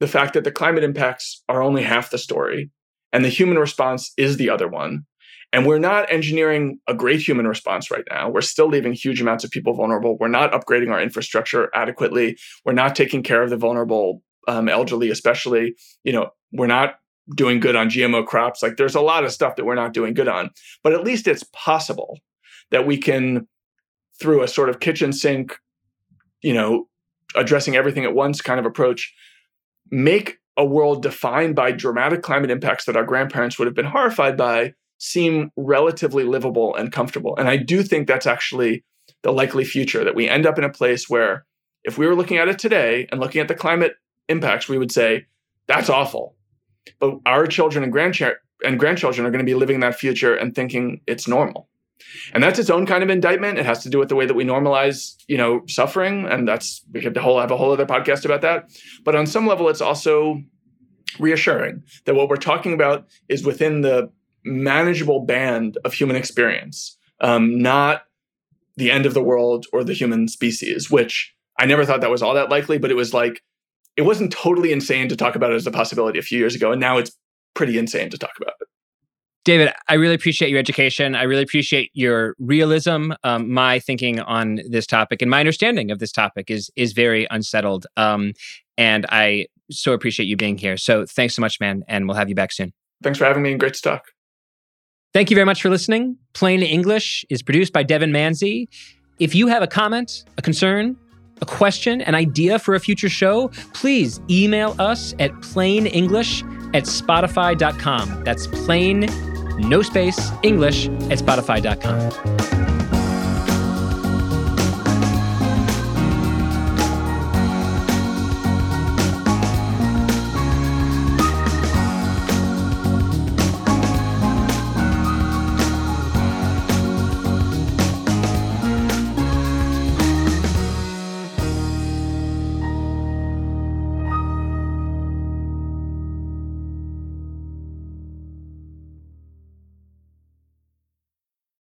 S4: the fact that the climate impacts are only half the story and the human response is the other one. And we're not engineering a great human response right now. We're still leaving huge amounts of people vulnerable. We're not upgrading our infrastructure adequately. We're not taking care of the vulnerable um, elderly, especially. You know, we're not doing good on GMO crops. Like there's a lot of stuff that we're not doing good on. But at least it's possible that we can, through a sort of kitchen sink, you know, addressing everything at once kind of approach, make a world defined by dramatic climate impacts that our grandparents would have been horrified by seem relatively livable and comfortable. And I do think that's actually the likely future that we end up in a place where if we were looking at it today and looking at the climate impacts, we would say, that's awful. But our children and, grandch- and grandchildren are going to be living that future and thinking it's normal. And that's its own kind of indictment. It has to do with the way that we normalize, you know, suffering. And that's we could whole have a whole other podcast about that. But on some level, it's also reassuring that what we're talking about is within the manageable band of human experience, um, not the end of the world or the human species, which I never thought that was all that likely, but it was like, it wasn't totally insane to talk about it as a possibility a few years ago. And now it's pretty insane to talk about it.
S3: David, I really appreciate your education. I really appreciate your realism. Um, my thinking on this topic and my understanding of this topic is is very unsettled. Um, and I so appreciate you being here. So thanks so much, man, and we'll have you back soon.
S4: Thanks for having me. Great to talk.
S3: Thank you very much for listening. Plain English is produced by Devon Manze. If you have a comment, a concern, a question, an idea for a future show, please email us at plainenglish at spotify.com. That's plain, no space, English at spotify.com.